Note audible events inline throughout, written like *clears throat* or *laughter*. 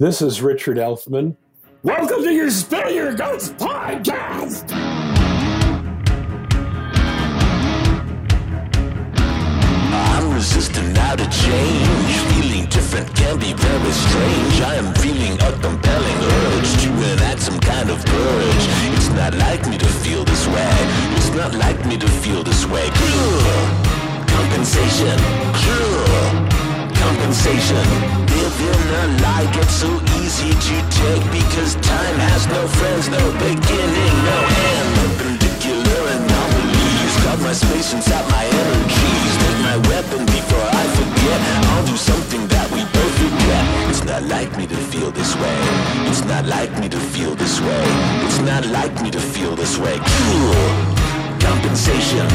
This is Richard Elfman. Welcome to your Spill Your Guts podcast. I'm resistant now to change. Feeling different can be very strange. I am feeling a compelling urge to enact some kind of purge. It's not like me to feel this way. It's not like me to feel this way. Compensation. Compensation. Living a lie gets so easy to take because time has no friends, no beginning, no end. Perpendicular anomalies. Got my space inside my energies. Take my weapon before I forget. I'll do something that we both regret. It's not like me to feel this way. It's not like me to feel this way. It's not like me to feel this way. Cool Compensation.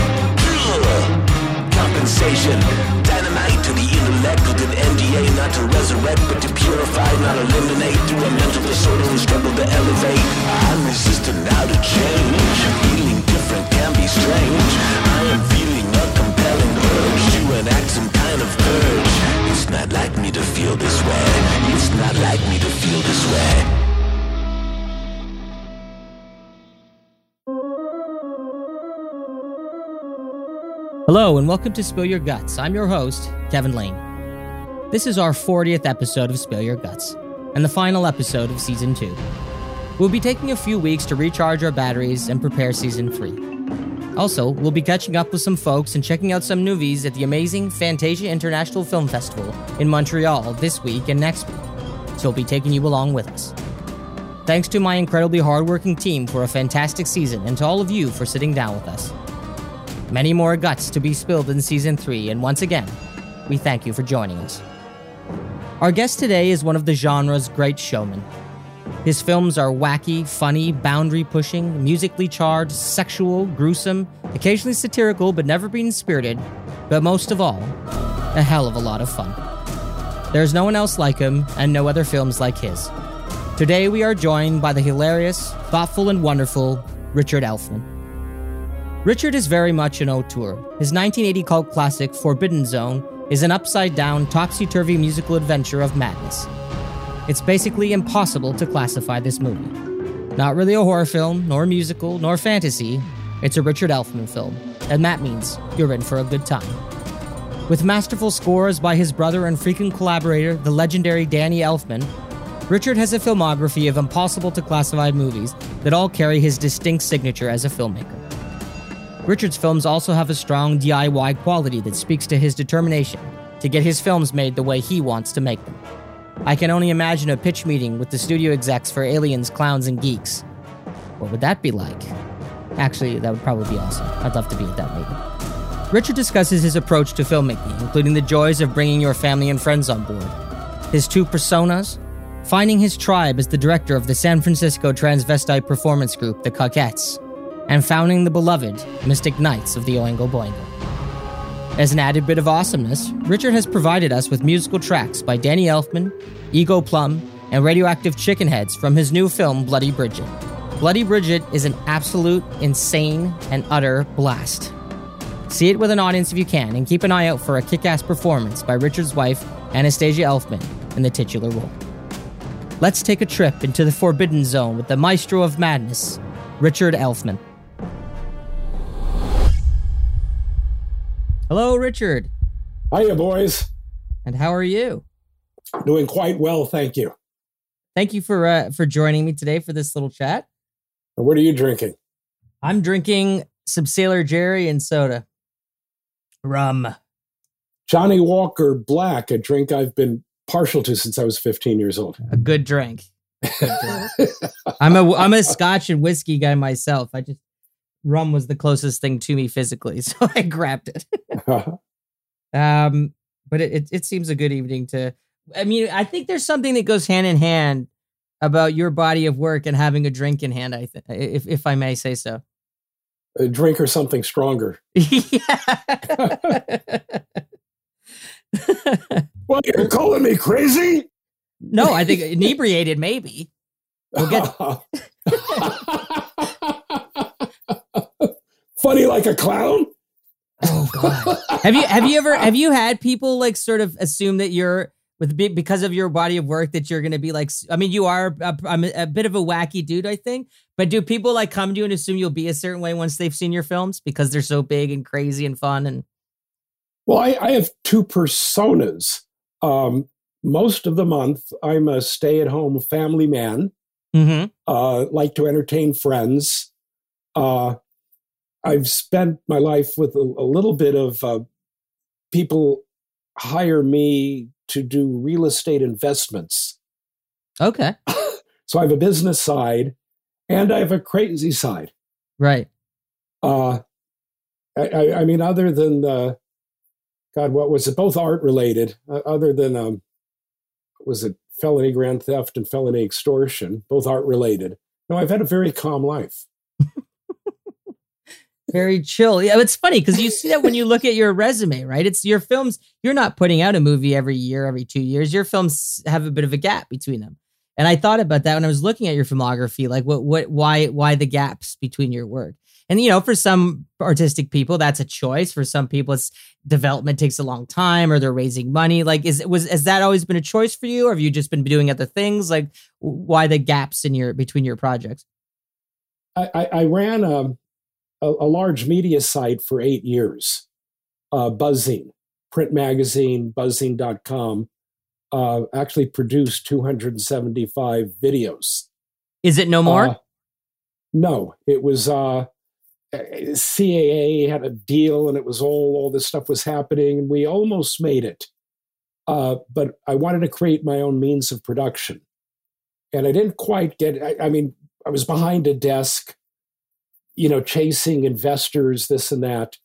Compensation. Dynamite to the intellect with an NDA not to resurrect but to purify, not eliminate through a mental disorder and struggle to elevate. I'm resistant now to change. Feeling different can be strange. I am feeling a compelling urge to enact some kind of purge. It's not like me to feel this way. It's not like me to feel this way. Hello, and welcome to Spill Your Guts. I'm your host, Kevin Lane. This is our 40th episode of Spill Your Guts, and the final episode of Season 2. We'll be taking a few weeks to recharge our batteries and prepare Season 3. Also, we'll be catching up with some folks and checking out some movies at the amazing Fantasia International Film Festival in Montreal this week and next week, so we'll be taking you along with us. Thanks to my incredibly hardworking team for a fantastic season, and to all of you for sitting down with us. Many more guts to be spilled in season three, and once again, we thank you for joining us. Our guest today is one of the genre's great showmen. His films are wacky, funny, boundary pushing, musically charged, sexual, gruesome, occasionally satirical, but never being spirited, but most of all, a hell of a lot of fun. There's no one else like him, and no other films like his. Today we are joined by the hilarious, thoughtful, and wonderful Richard Elfman. Richard is very much an auteur. His 1980 cult classic, Forbidden Zone, is an upside down, topsy turvy musical adventure of madness. It's basically impossible to classify this movie. Not really a horror film, nor musical, nor fantasy. It's a Richard Elfman film, and that means you're in for a good time. With masterful scores by his brother and frequent collaborator, the legendary Danny Elfman, Richard has a filmography of impossible to classify movies that all carry his distinct signature as a filmmaker. Richard's films also have a strong DIY quality that speaks to his determination to get his films made the way he wants to make them. I can only imagine a pitch meeting with the studio execs for Aliens, Clowns, and Geeks. What would that be like? Actually, that would probably be awesome. I'd love to be at that meeting. Richard discusses his approach to filmmaking, including the joys of bringing your family and friends on board, his two personas, finding his tribe as the director of the San Francisco transvestite performance group, the Cockettes, and founding the beloved Mystic Knights of the Oingo Boingo. As an added bit of awesomeness, Richard has provided us with musical tracks by Danny Elfman, Ego Plum, and Radioactive Chickenheads from his new film Bloody Bridget. Bloody Bridget is an absolute, insane, and utter blast. See it with an audience if you can, and keep an eye out for a kick ass performance by Richard's wife, Anastasia Elfman, in the titular role. Let's take a trip into the Forbidden Zone with the maestro of madness, Richard Elfman. Hello, Richard. Hiya, boys. And how are you? Doing quite well, thank you. Thank you for uh, for joining me today for this little chat. What are you drinking? I'm drinking some Sailor Jerry and soda. Rum. Johnnie Walker Black, a drink I've been partial to since I was 15 years old. A good drink. A good drink. I'm a I'm a Scotch and whiskey guy myself. I just rum was the closest thing to me physically, *laughs* so I grabbed it. *laughs* um, but it, it, it seems a good evening to. I mean, I think there's something that goes hand in hand about your body of work and having a drink in hand. I think, if if I may say so. a drink or something stronger. *laughs* yeah. What, you're calling me crazy? no, I think inebriated maybe. We'll get Funny like a clown? Oh god. have you have you ever have you had people like sort of assume that you're with because of your body of work that you're going to be like i mean you are a, a, bit of a wacky dude i think but do people like come to you and assume you'll be a certain way once they've seen your films because they're so big and crazy and fun and well i, I have two personas um, most of the month i'm a stay-at-home family man mm-hmm. uh, like to entertain friends uh, i've spent my life with a, a little bit of uh, people hire me to do real estate investments. Okay. *laughs* so I have a business side and I have a crazy side. Right. Uh, I, I, mean, other than the, God, what was it? Both art related. Uh, other than, um, was it felony grand theft and felony extortion? Both art related. No, I've had a very calm life very chill. Yeah, it's funny because you see that when you look at your resume, right? It's your films. You're not putting out a movie every year, every two years. Your films have a bit of a gap between them. And I thought about that when I was looking at your filmography, like what, what, why, why the gaps between your work? And you know, for some artistic people, that's a choice. For some people, it's development takes a long time, or they're raising money. Like, is was has that always been a choice for you, or have you just been doing other things? Like, why the gaps in your between your projects? I, I, I ran um, a, a large media site for eight years, uh, Buzzine, print magazine, buzzine.com, uh, actually produced 275 videos. Is it no more? Uh, no, it was uh, CAA had a deal and it was all, all this stuff was happening and we almost made it. Uh, but I wanted to create my own means of production. And I didn't quite get, I, I mean, I was behind a desk you know, chasing investors, this and that.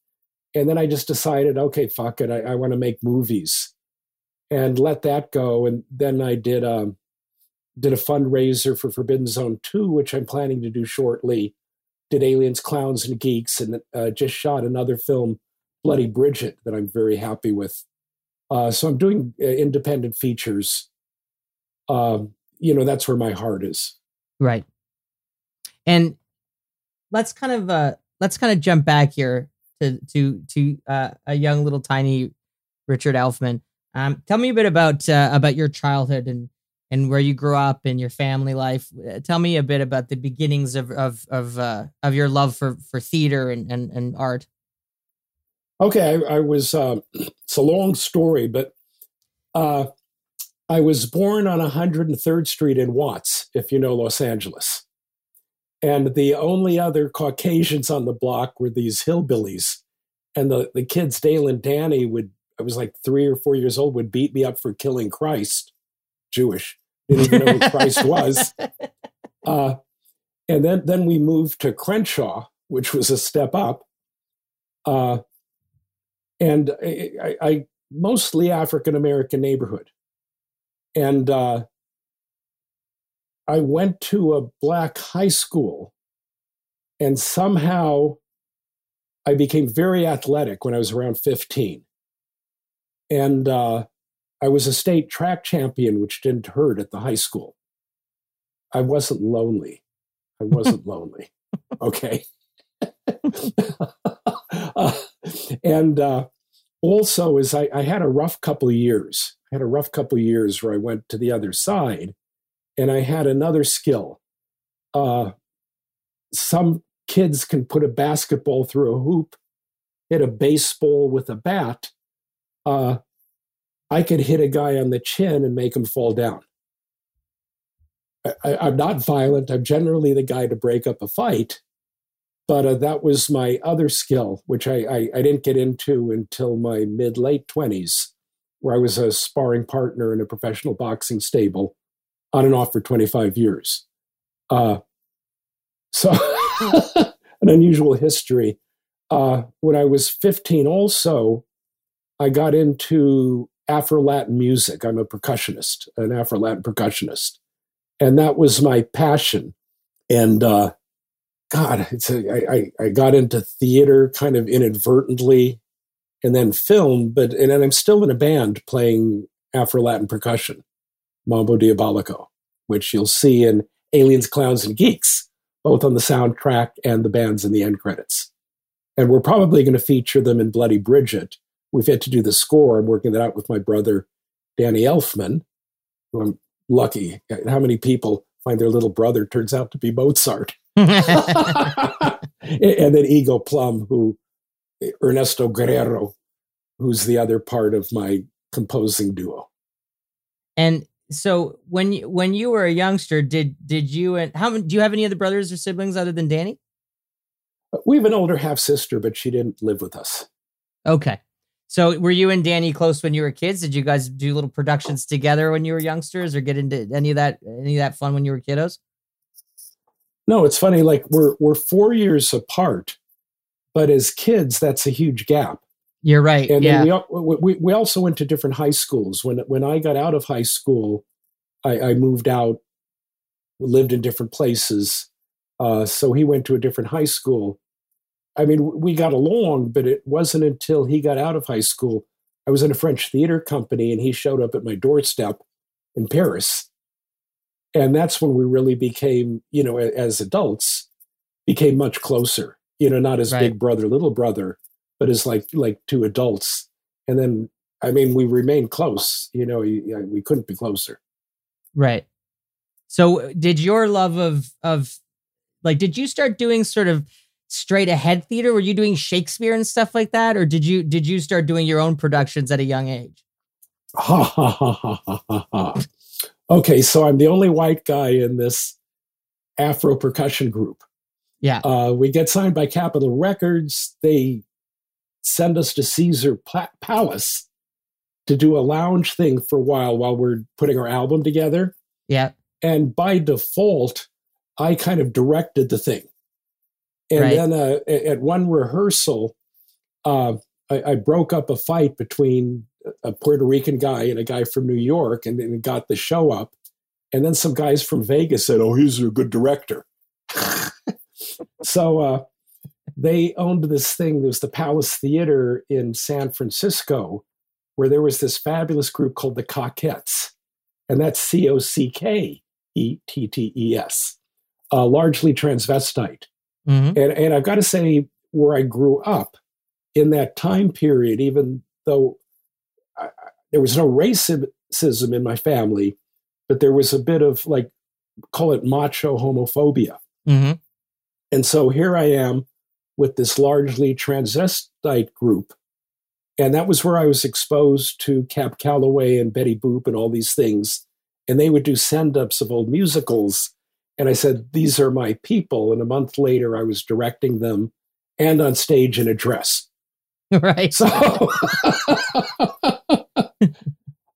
And then I just decided, okay, fuck it, I, I want to make movies, and let that go. And then I did um, did a fundraiser for Forbidden Zone two, which I'm planning to do shortly. Did Aliens, Clowns, and Geeks, and uh, just shot another film, Bloody Bridget, that I'm very happy with. Uh, so I'm doing uh, independent features. Um, you know, that's where my heart is. Right. And let's kind of uh let's kind of jump back here to to to uh, a young little tiny Richard Elfman. Um, tell me a bit about uh, about your childhood and and where you grew up and your family life. Uh, tell me a bit about the beginnings of of of uh, of your love for for theater and and, and art. Okay, I, I was. Um, *clears throat* it's a long story, but uh, I was born on 103rd Street in Watts, if you know Los Angeles. And the only other Caucasians on the block were these hillbillies. And the, the kids, Dale and Danny, would, I was like three or four years old, would beat me up for killing Christ, Jewish. Didn't even know who Christ was. *laughs* Uh, and then, then we moved to Crenshaw, which was a step up. Uh, and I, I, I mostly African American neighborhood. And uh, I went to a black high school and somehow I became very athletic when I was around 15. And uh, I was a state track champion, which didn't hurt at the high school. I wasn't lonely. I wasn't *laughs* lonely. Okay. uh, *laughs* and uh, also, as I, I, had a rough couple of years, I had a rough couple of years where I went to the other side and I had another skill. Uh, some kids can put a basketball through a hoop, hit a baseball with a bat. Uh, I could hit a guy on the chin and make him fall down. I, am not violent. I'm generally the guy to break up a fight, but uh, that was my other skill, which I, I, I didn't get into until my mid late 20s, where I was a sparring partner in a professional boxing stable on and off for 25 years. Uh, so, *laughs* an unusual history. Uh, when I was 15, also, I got into Afro Latin music. I'm a percussionist, an Afro Latin percussionist. And that was my passion. And uh, God, it's a, I, I got into theater kind of inadvertently and then film, but and I'm still in a band playing Afro Latin percussion. Mambo Diabolico, which you'll see in Aliens, Clowns, and Geeks, both on the soundtrack and the bands in the end credits. And we're probably going to feature them in Bloody Bridget. We've had to do the score. I'm working that out with my brother, Danny Elfman, who I'm lucky. How many people find their little brother turns out to be Mozart? *laughs* and then Ego Plum, who Ernesto Guerrero, who's the other part of my composing duo. And so when you when you were a youngster, did did you and how do you have any other brothers or siblings other than Danny? We have an older half sister, but she didn't live with us. Okay. So were you and Danny close when you were kids? Did you guys do little productions together when you were youngsters or get into any of that any of that fun when you were kiddos? No, it's funny like we're we're 4 years apart, but as kids that's a huge gap. You're right. And yeah. then we, we we also went to different high schools. When when I got out of high school, I, I moved out, lived in different places. Uh, so he went to a different high school, I mean, we got along, but it wasn't until he got out of high school. I was in a French theater company and he showed up at my doorstep in Paris. And that's when we really became, you know, as adults, became much closer, you know, not as right. big brother, little brother, but as like, like two adults. And then, I mean, we remained close, you know, we couldn't be closer. Right. So did your love of, of like, did you start doing sort of straight ahead theater? Were you doing Shakespeare and stuff like that, or did you did you start doing your own productions at a young age? Ha ha ha ha ha ha. Okay, so I'm the only white guy in this Afro percussion group. Yeah, uh, we get signed by Capitol Records. They send us to Caesar Palace to do a lounge thing for a while while we're putting our album together. Yeah, and by default, I kind of directed the thing. And right. then uh, at one rehearsal, uh, I, I, broke up a fight between a Puerto Rican guy and a guy from New York, and then got the show up. And then some guys from Vegas said, "Oh, he's a good director." *laughs* so uh, they owned this thing. There was the Palace Theater in San Francisco, where there was this fabulous group called the Cockettes, and that's C O C K E T T E S, uh, largely transvestite. Mm-hmm. And, and I've got to say, where I grew up in that time period, even though I, there was no racism in my family, but there was a bit of like, call it macho homophobia. Mm-hmm. And so here I am with this largely transvestite group. And that was where I was exposed to Cab Calloway and Betty Boop and all these things. And they would do send ups of old musicals and I said, These are my people. And a month later, I was directing them and on stage in a dress. *laughs* Right. So, *laughs* uh,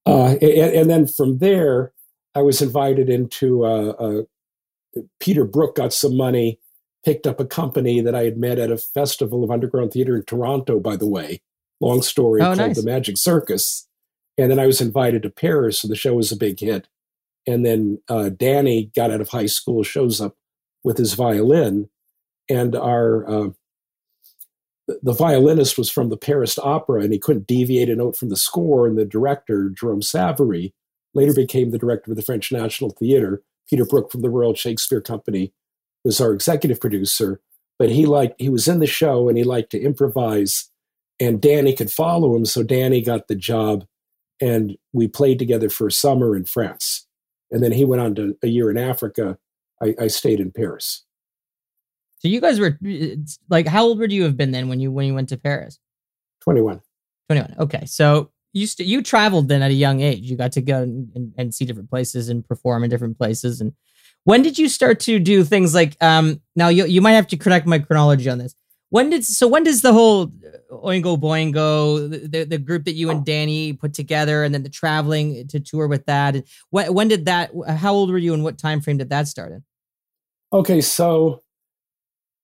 and, and, then from there, I was invited into uh, uh, Peter Brook got some money, picked up a company that I had met at a festival of underground theater in Toronto, by the way. Long story oh, called nice. The Magic Circus. And then I was invited to Paris, so the show was a big hit. And then uh, Danny got out of high school, shows up with his violin, and our uh, the violinist was from the Paris Opera, and he couldn't deviate a note from the score. And the director, Jerome Savary, later became the director of the French National Theatre. Peter Brook from the Royal Shakespeare Company was our executive producer, but he liked he was in the show and he liked to improvise, and Danny could follow him, so Danny got the job, and we played together for a summer in France and then he went on to a year in Africa. I, I stayed in Paris. So you guys were like, how old would you have been then when you when you went to Paris? Twenty one. Twenty one. Okay, so you st- you traveled then at a young age. You got to go and, and, and, see different places and perform in different places. And when did you start to do things like? Um, now you you might have to correct my chronology on this. When did so when does the whole Oingo Boingo, the, the group that you and Danny put together, and then the traveling to tour with that? And when, when did that? How old were you, and what time frame did that start in? Okay, so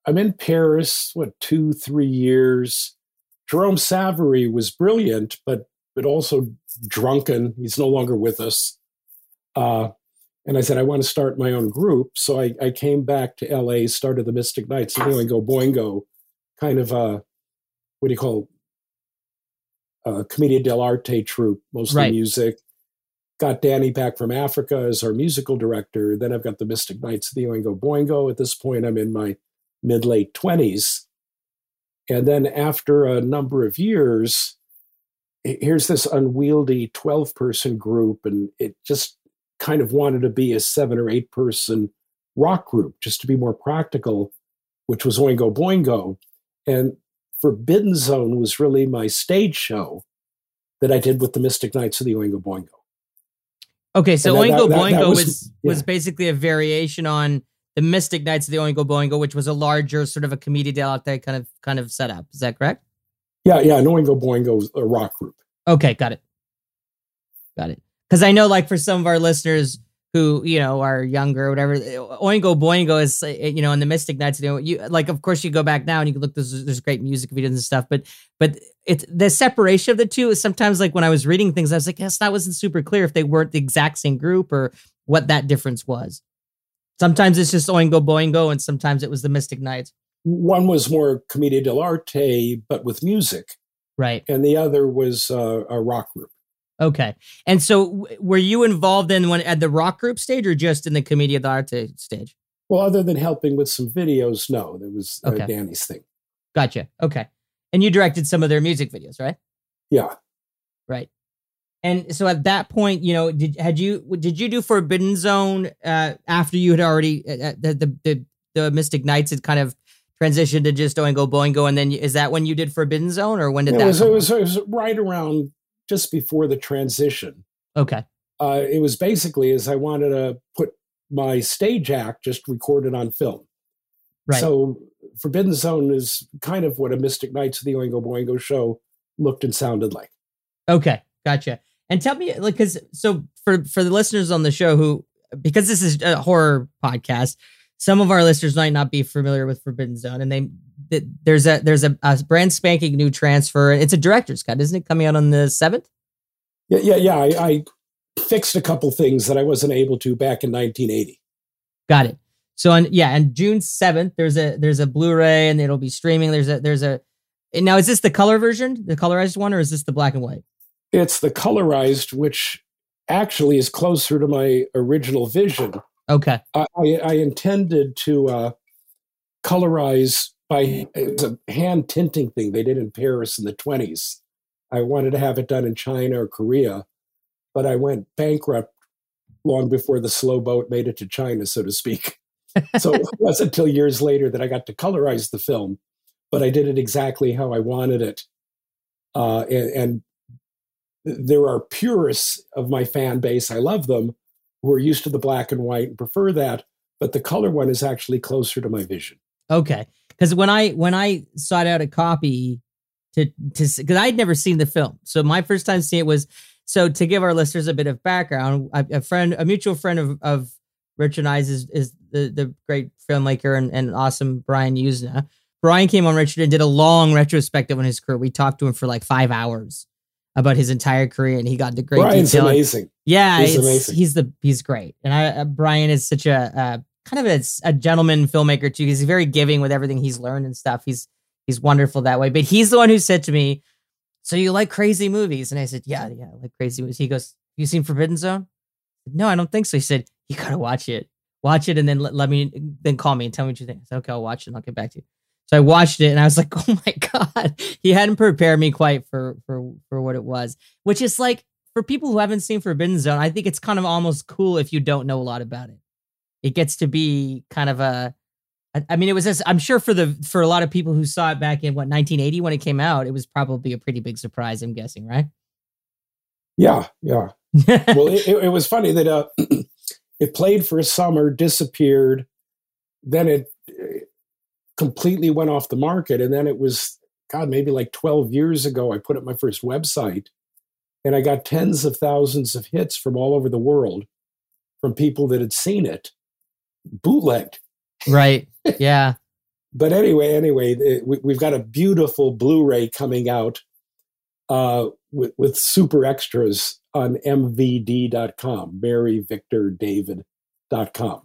I'm in Paris. What two, three years? Jerome Savary was brilliant, but but also drunken. He's no longer with us. Uh, and I said, I want to start my own group. So I, I came back to LA, started the Mystic Knights, and Oingo Boingo kind of a what do you call a commedia dell'arte troupe, mostly right. music. Got Danny back from Africa as our musical director. Then I've got the Mystic Knights of the Oingo Boingo. At this point, I'm in my mid late twenties, and then after a number of years, here's this unwieldy 12 person group, and it just kind of wanted to be a seven or eight person rock group just to be more practical, which was Oingo Boingo. And Forbidden Zone was really my stage show that I did with the Mystic Knights of the Oingo Boingo. Okay, so And Oingo that- that- Boingo that was was- was, yeah. basically a variation on the Mystic Knights of the Oingo Boingo, which was a larger sort of a commedia dell'arte kind of kind of setup. Is that correct? Yeah, yeah, an Oingo Boingo was a rock group. Okay, got it. Got it. Because I know, like, for some of our listeners who you know are younger or whatever, Oingo Boingo is uh, you know in the Mystic Knights. You know, you like, of course, you go back now and you can look. There's there's great music videos and stuff, but but it's the separation of the two is sometimes like when I was reading things, I was like, yes, that wasn't super clear if they weren't the exact same group or what that difference was. Sometimes it's just Oingo Boingo, and sometimes it was the Mystic Knights. One was more commedia dell'arte, but with music, Right. and the other was uh, a rock group. Okay. And so, w- were you involved in when at the rock group stage or just in the Commedia dell'arte stage? Well, other than helping with some videos, no, that was uh, Okay. Danny's thing. Gotcha. Okay. And you directed some of their music videos, right? Yeah. Right. And so at that point, you know, did had you did you do Forbidden Zone uh, after you had already uh, uh, the, the the the Mystic Knights had kind of transitioned to just Oingo Boingo, and then is that when you did Forbidden Zone, or when did It that? was, it, was, it was right around just before the transition. okay. Uh, it was basically as I wanted to put my stage act just recorded on film. Right. So Forbidden Zone is kind of what a Mystic Knights of the Oingo Boingo show looked and sounded like. Okay, gotcha. And tell me, like, because so for for the listeners on the show who, because this is a horror podcast, some of our listeners might not be familiar with Forbidden Zone, and they th- there's a there's a, a brand spanking new transfer. It's a director's cut, isn't it? Coming out on the seventh. Yeah, yeah, yeah. I, I fixed a couple things that I wasn't able to back in 1980. Got it. So on yeah, and June seventh, there's a there's a Blu-ray and it'll be streaming. There's a there's a now is this the color version, the colorized one, or is this the black and white? It's the colorized, which actually is closer to my original vision. Okay, I, I, I intended to uh, colorize by it's a hand tinting thing they did in Paris in the 20s. I wanted to have it done in China or Korea, but I went bankrupt long before the slow boat made it to China, so to speak. *laughs* so it wasn't until years later that I got to colorize the film, but I did it exactly how I wanted it. Uh, and, and there are purists of my fan base, I love them, who are used to the black and white and prefer that, but the color one is actually closer to my vision. Okay, because when I when I sought out a copy to to because I'd never seen the film, so my first time seeing it was so to give our listeners a bit of background. A, a friend, a mutual friend of of Rich and I's is is the the great filmmaker and, and awesome Brian Yuzna. Brian came on Richard and did a long retrospective on his career. We talked to him for like five hours about his entire career, and he got into great Brian's detail. amazing. Yeah, He's amazing. he's the he's great, and I uh, Brian is such a uh, kind of a, a gentleman filmmaker too. He's very giving with everything he's learned and stuff. He's he's wonderful that way. But he's the one who said to me, "So you like crazy movies?" And I said, "Yeah, yeah, I like crazy movies." He goes, "You seen Forbidden Zone?" No, I don't think so. He said, "You gotta watch it. Watch it, and then let, let me then call me and tell me what you think." I said, "Okay, I'll watch it and I'll get back to you." So I watched it and I was like, *laughs* "Oh my god!" He hadn't prepared me quite for for for what it was, which is like for people who haven't seen Forbidden Zone, I think it's kind of almost cool if you don't know a lot about it. It gets to be kind of a I mean, it was just, I'm sure for the for a lot of people who saw it back in what 1980 when it came out, it was probably a pretty big surprise. I'm guessing, right? Yeah, yeah. well, it, it, it was funny that uh, *clears throat* it played for a summer, disappeared, then it uh, completely went off the market, and then it was God, maybe like twelve years ago. I put up my first website, and I got tens of thousands of hits from all over the world, from people that had seen it, bootlegged. right. *laughs* Yeah. But anyway, anyway, it, we, we've got a beautiful Blu-ray coming out uh, with, with super extras on mvd.com, Mary Victor David.com.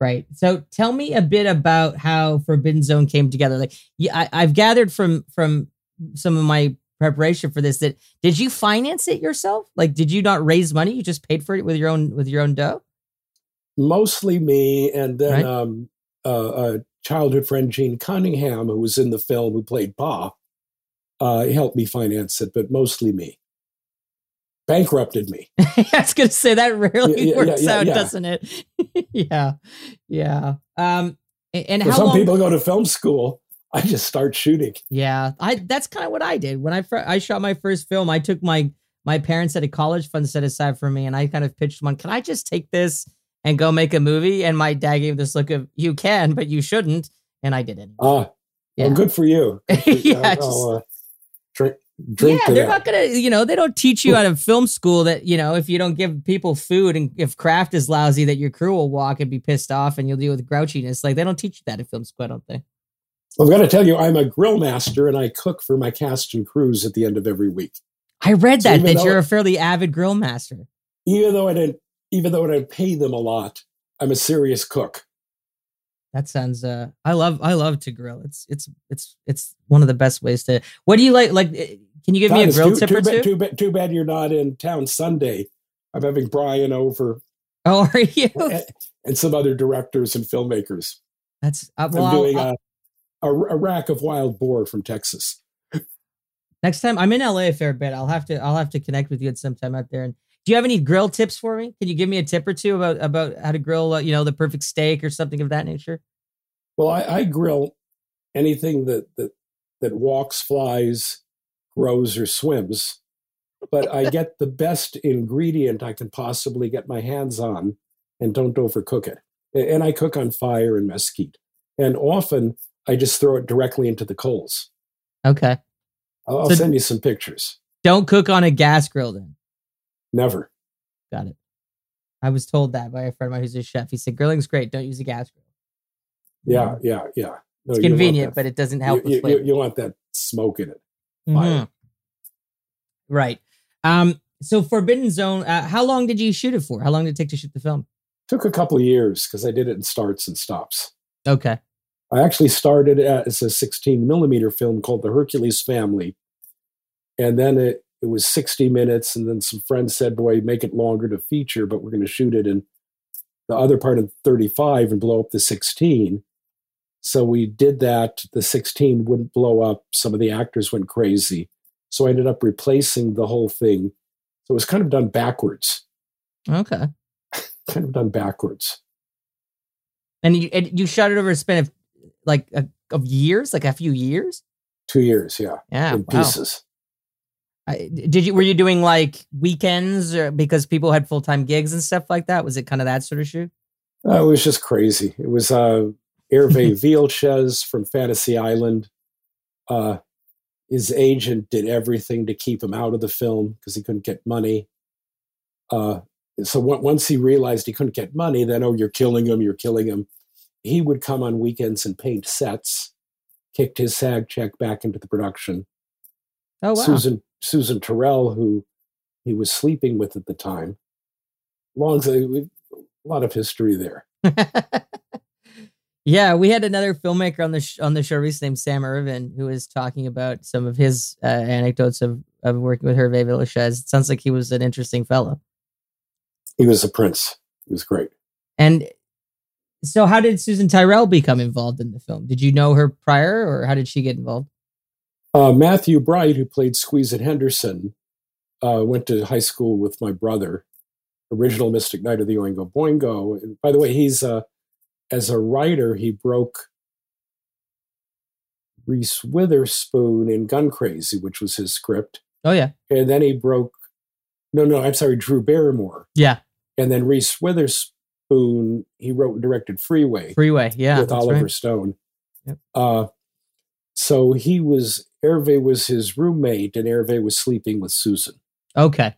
Right. So tell me a bit about how Forbidden Zone came together. Like, yeah, I, I've gathered from from some of my preparation for this that did you finance it yourself? Like, did you not raise money? You just paid for it with your own with your own dough. Mostly me, and then Right. um, uh, a childhood friend, Gene Cunningham, who was in the film, who played Pa. uh, helped me finance it, but mostly me. Bankrupted me. *laughs* I was going to say that rarely Yeah, works yeah, out, yeah. doesn't it? *laughs* yeah, yeah. Um, and how some long? people go to film school. I just start shooting. Yeah, I that's kind of what I did when I fir- I shot my first film. I took my my parents had a college fund set aside for me, and I kind of pitched one. Can I just take this and go make a movie? And my dad gave this look of you can, but you shouldn't, and I did it. Ah, Yeah. well, *laughs* good for you. yeah, I'll, just- uh, drink, drink yeah, they're not gonna, you know, they don't teach you out of film school that you know if you don't give people food and if craft is lousy, that your crew will walk and be pissed off and you'll deal with grouchiness. Like they don't teach you that in film school, I don't think. I've got to tell you, I'm a grill master and I cook for my cast and crews at the end of every week. I read So that that you're a fairly avid grill master. Even though I didn't, even though I didn't pay them a lot, I'm a serious cook. That sounds uh I love I love to grill. It's it's it's it's one of the best ways to What do you like like eh, can you give me a grill too, tip too or bad, two? Too bad, too bad you're not in town Sunday. I'm having Brian over Oh, are you? and, and some other directors and filmmakers. That's uh, I'm well, I'll- doing I'll- a, a, a rack of wild boar from Texas. next time I'm in LA a fair bit. I'll have to I'll have to connect with you at some time out there. And do you have any grill tips for me? Can you give me a tip or two about about how to grill, uh, you know, the perfect steak or something of that nature? Well, I, I grill anything that, that that walks, flies, grows, or swims. But I get the best ingredient I can possibly get my hands on and don't overcook it. And I cook on fire and mesquite. And often I just throw it directly into the coals. Okay. I'll, So- send you some pictures. Don't cook on a gas grill then. Never. Got it. I was told that by a friend of mine who's a chef. He said grilling's great. Don't use a gas grill. Yeah, yeah, yeah. No, It's convenient, but it doesn't help you, you, you want that smoke in it. Mhm. Right. Um. So Forbidden Zone. Uh, how long did you shoot it for? How long did it take to shoot the film? Took a couple of years because I did it in starts and stops. Okay. I actually started as a 16 millimeter film called The Hercules Family. And then it, it was 60 minutes. And then some friends said, Boy, make it longer to feature, but we're going to shoot it in the other part of 35 and blow up the 16. So we did that. The 16 wouldn't blow up. Some of the actors went crazy. So I ended up replacing the whole thing. So it was kind of done backwards, Okay. kind of done backwards. And you and you shot it over a span of like a, of years, like a few years. Two years, yeah, Yeah. in wow. pieces. I, did you were you doing like weekends or because people had full time gigs and stuff like that? Was it kind of that sort of shoot? Uh, it was just crazy. It was uh, Hervé *laughs* Villechaize from Fantasy Island. Uh, his agent did everything to keep him out of the film because he couldn't get money. Uh, so on- once he realized he couldn't get money, then, oh, you're killing him, you're killing him. He would come on weekends and paint sets, kicked his SAG check back into the production. Oh wow. Susan Susan Tyrrell, who he was sleeping with at the time. Long a lot of history there. *laughs* yeah, we had another filmmaker on the sh- on the show recently named Sam Irvin who was talking about some of his uh, anecdotes of of working with Hervé Villechaize. It sounds like he was an interesting fellow. He was a prince. He was great. And so, how did Susan Tyrrell become involved in the film? Did you know her prior, or how did she get involved? Uh, Matthew Bright, who played Squeezit Henderson, uh, went to high school with my brother, original Mystic Knight of the Oingo Boingo. And by the way, he's uh, as a writer, he broke Reese Witherspoon in Gun Crazy, which was his script, Oh yeah, and then he broke. No, no, I'm sorry, Drew Barrymore, yeah, and then Reese Witherspoon. He wrote and directed Freeway. Freeway, yeah, with Oliver right. Stone. Yep. Uh, so he was Hervé was his roommate, and Hervé was sleeping with Susan. Okay,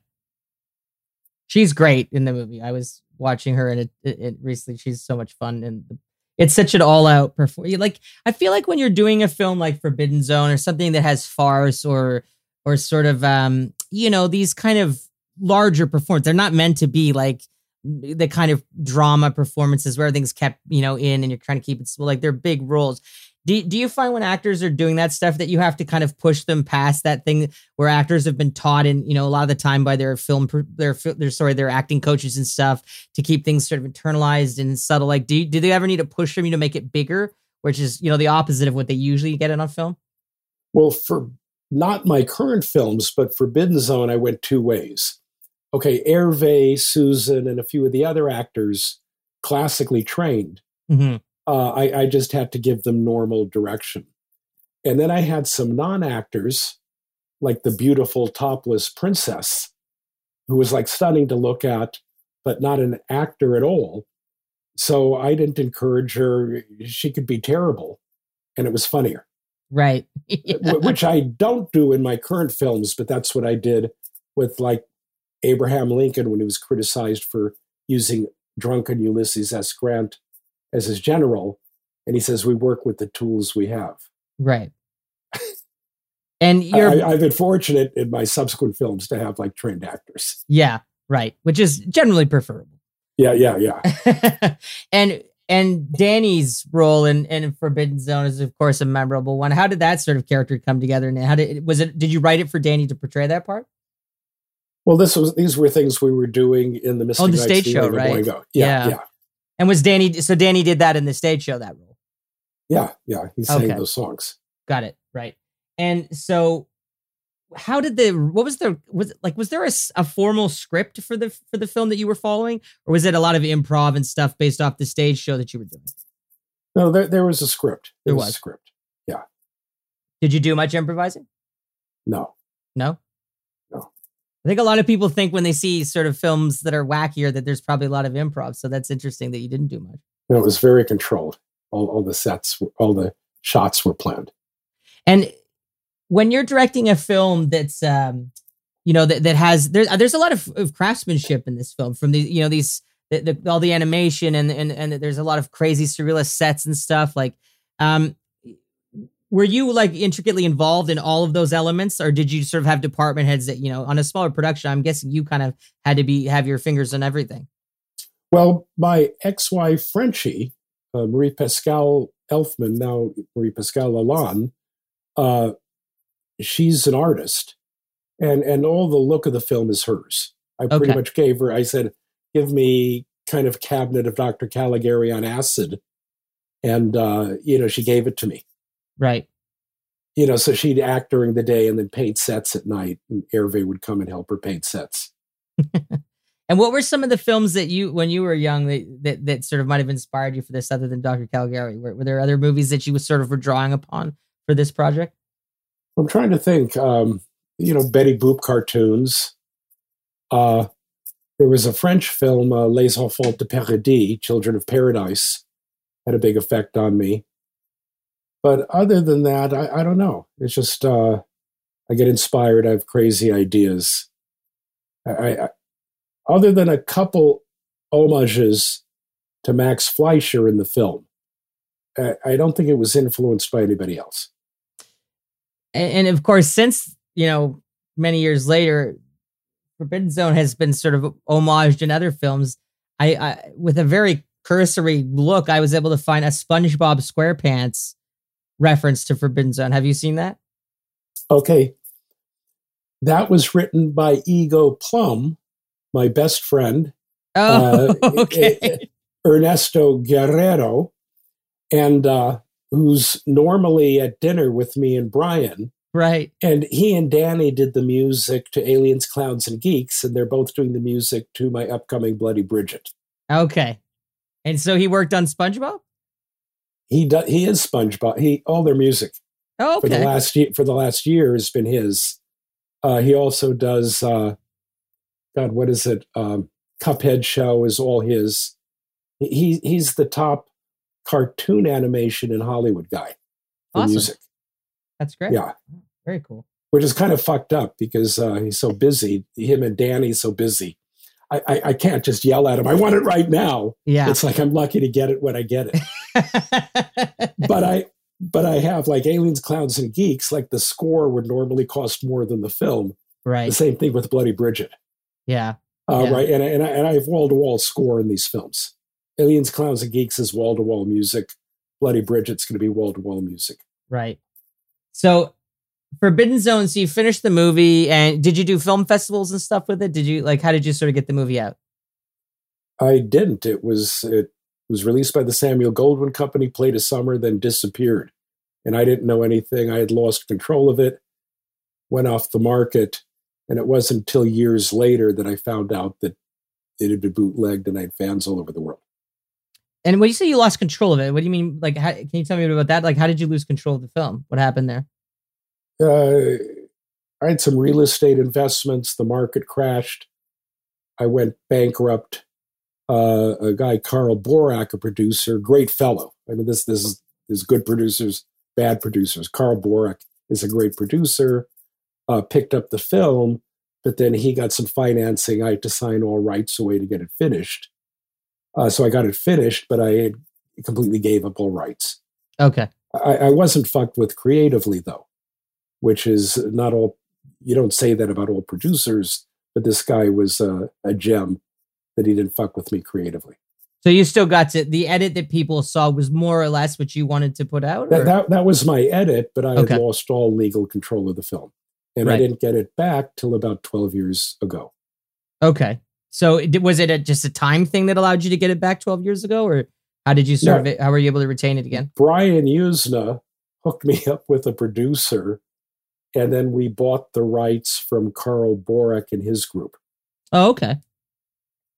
she's great in the movie. I was watching her and it, it, it recently. She's so much fun, and it's such an all-out perform. Like I feel like when you're doing a film like Forbidden Zone or something that has farce or or sort of um you know these kind of larger performances, they're not meant to be like the kind of drama performances where everything's kept you know in and you're trying to keep it. Like they're big roles. Do, do you find when actors are doing that stuff that you have to kind of push them past that thing where actors have been taught in you know a lot of the time by their film their their sorry their acting coaches and stuff to keep things sort of internalized and subtle like do do they ever need to push them you to make it bigger which is you know the opposite of what they usually get in on film Well, for not my current films, but Forbidden Zone, I went two ways. Okay, Hervé, Susan, and a few of the other actors, classically trained. Mhm. Uh, I, I just had to give them normal direction. And then I had some non actors, like the beautiful topless princess, who was like stunning to look at, but not an actor at all. So I didn't encourage her. She could be terrible, and it was funnier Right. *laughs* Yeah. which I don't do in my current films, but that's what I did with like Abraham Lincoln when he was criticized for using drunken Ulysses S. Grant as his general. And he says, We work with the tools we have. Right. And you're I, I've been fortunate in my subsequent films to have like trained actors. yeah, right, which is generally preferable. Yeah, yeah, yeah. *laughs* and and Danny's role in, in Forbidden Zone is of course a memorable one. How did that sort of character come together and how did was it did you write it for Danny to portray that part? Well, this was these were things we were doing in the Mystic Oh, the Knights stage show, right? Yeah, Yeah. yeah, And was Danny so Danny did that in the stage show that role. yeah, yeah. He sang Okay. those songs. Got it. Right. And so how did the what was the was it, like was there a, a formal script for the for the film that you were following or was it a lot of improv and stuff based off the stage show that you were doing? No, there, there was a script. There was a script. Yeah. Did you do much improvising? No. No. I think a lot of people think when they see sort of films that are wackier that there's probably a lot of improv. So that's interesting that you didn't do much. No, it was very controlled. All, all the sets, all the shots were planned. And when you're directing a film that's um you know that, that has there, there's a lot of, of craftsmanship in this film from the you know these the, the, all the animation and, and and there's a lot of crazy surrealist sets and stuff like um were you like intricately involved in all of those elements or did you sort of have department heads that you know on a smaller production i'm guessing you kind of had to be have your fingers on everything Well, my ex-wife Frenchie, uh, Marie Pascal Elfman, now Marie Pascal Lalonde, uh, she's an artist, and and all the look of the film is hers. I pretty Okay. much gave her. I said, "Give me kind of cabinet of Dr. Caligari on acid," and uh, you know, she gave it to me. Right You know, so she'd act during the day and then paint sets at night, and Hervé would come and help her paint sets. *laughs* and what were some of the films that you when you were young that that, that sort of might have inspired you for this other than dr caligari were, were there other movies that you was sort of were drawing upon for this project I'm trying to think. Um, you know, Betty Boop cartoons. Uh, there was a French film, uh, Les Enfants de Paradis, Children of Paradise, had a big effect on me. But other than that, I, I don't know. It's just uh, I get inspired. I have crazy ideas. I, I, other than a couple homages to Max Fleischer in the film, I, I don't think it was influenced by anybody else. and, and of course since you know many years later forbidden zone has been sort of homaged in other films i, I with a very cursory look i was able to find a spongebob squarepants reference to forbidden zone. Have you seen that? Okay. That was written by Ego Plum, my best friend, oh Uh, *laughs* okay. Ernesto Guerrero, and uh, who's normally at dinner with me and Brian. right. And he and Danny did the music to Aliens, Clowns, and Geeks, and they're both doing the music to my upcoming Bloody Bridget. okay. And so he worked on spongebob He does he is SpongeBob. He all their music oh, okay. for the last year for the last year has been his. Uh, he also does uh, God, what is it? Um, Cuphead show is all his. He he's the top cartoon animation in Hollywood guy for Awesome. music. that's great Yeah, very cool which is kind of fucked up because uh, he's so busy. Him and Danny's so busy. I, I I can't just yell at him. I want it right now. yeah It's like I'm lucky to get it when I get it. *laughs* but I but I have like Aliens, Clowns, and Geeks. Like the score would normally cost more than the film. Right. The same thing with Bloody Bridget, yeah uh, Yeah. right? And and I, and I have wall to wall score in these films. Aliens, Clowns, and Geeks is wall to wall music. Bloody Bridget's going to be wall to wall music. Right. So, Forbidden Zone. So you finished the movie, and did you do film festivals and stuff with it? Did you like? How did you sort of get the movie out? I didn't. It was it was released by the Samuel Goldwyn Company, played a summer, then disappeared, and I didn't know anything. I had lost control of it. went off the market. And it wasn't until years later that I found out that it had been bootlegged and I had fans all over the world. And when you say you lost control of it, what do you mean? Like, how, can you tell me about that? Like, how did you lose control of the film? What happened there? Uh, I had some real estate investments. The market crashed. I went bankrupt. Uh, a guy, Carl Borack, a producer, great fellow. I mean, this this is, is good producers, bad producers. Carl Borack is a great producer. Uh, picked up the film, but then he got some financing. I had to sign all rights away to get it finished. Uh, so I got it finished, but I completely gave up all rights. Okay. I, I wasn't fucked with creatively though, which is not all. You don't say that about all producers, but this guy was a gem that he didn't fuck with me creatively. So you still got to the edit that people saw was more or less what you wanted to put out. That, that, that was my edit, but I Okay. had lost all legal control of the film, and I didn't get it back till about twelve years ago. Okay. So it- was it a, just a time thing that allowed you to get it back 12 years ago, or how did you serve No. it? How were you able to retain it again? Brian Yuzna hooked me up with a producer, and then we bought the rights from Carl Borack and his group Oh, okay.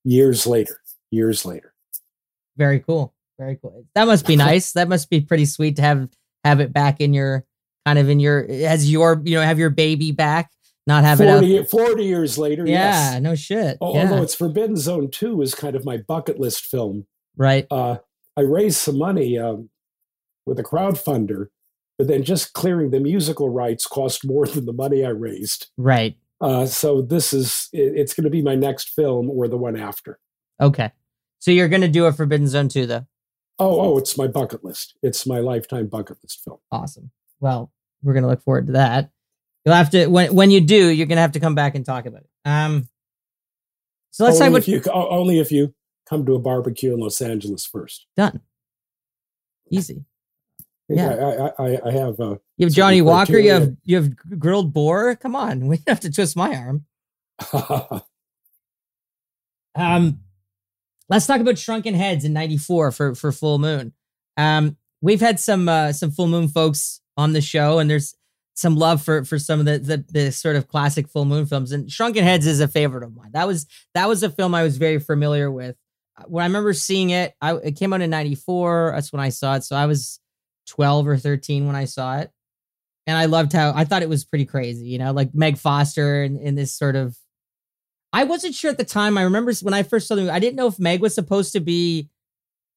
years later. Years later. Very cool. Very cool. That must be *laughs* nice. that must be pretty sweet to have have it back in your kind of in your as your you know have your baby back, not have it 40, out. 40 years later, Yeah, yes. no shit. Al- yeah. Although it's Forbidden Zone 2 is kind of my bucket list film. right. Uh, I raised some money um, with a crowdfunder, but then just clearing the musical rights cost more than the money I raised. Right. Uh, so this is, it- it's going to be my next film or the one after. Okay. So you're gonna do a Forbidden Zone 2 though. Oh, oh, it's my bucket list. It's my lifetime bucket list film. Awesome. Well, we're gonna look forward to that. You'll have to when when you do, you're gonna have to come back and talk about it. Um. So let's talk only, about you, only if you come to a barbecue in Los Angeles first. done. Easy. Yeah. I, I, I, I have. Uh, You have Johnnie Walker. You have you have grilled boar. Come on, *laughs* we have to twist my arm. *laughs* Um, let's talk about Shrunken Heads in '94 for for Full Moon. Um, we've had some uh, some Full Moon folks on the show, and there's some love for for some of the, the the sort of classic Full Moon films. And Shrunken Heads is a favorite of mine. That was that was a film I was very familiar with. When I remember seeing it, I it came out in '94. That's when I saw it. So I was 12 or 13 when I saw it. And I loved how I thought it was pretty crazy, you know, like Meg Foster and in this sort of I wasn't sure at the time. I remember when I first saw the movie, I didn't know if Meg was supposed to be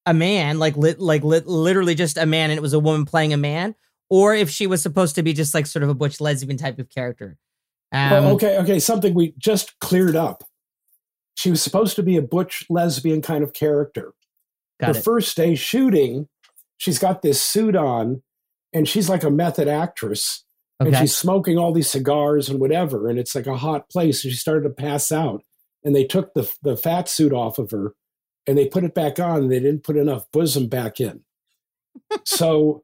a man, like lit, like lit, literally just a man, and it was a woman playing a man, or if she was supposed to be just like sort of a butch lesbian type of character. Um, Well, okay, okay, something we just cleared up. She was supposed to be a butch lesbian kind of character. the it. first day shooting, she's got this suit on, and she's like a method actress, and she's smoking all these cigars and whatever, and it's like a hot place. And she started to pass out, and they took the the fat suit off of her, and they put it back on. And they didn't put enough bosom back in. *laughs* so,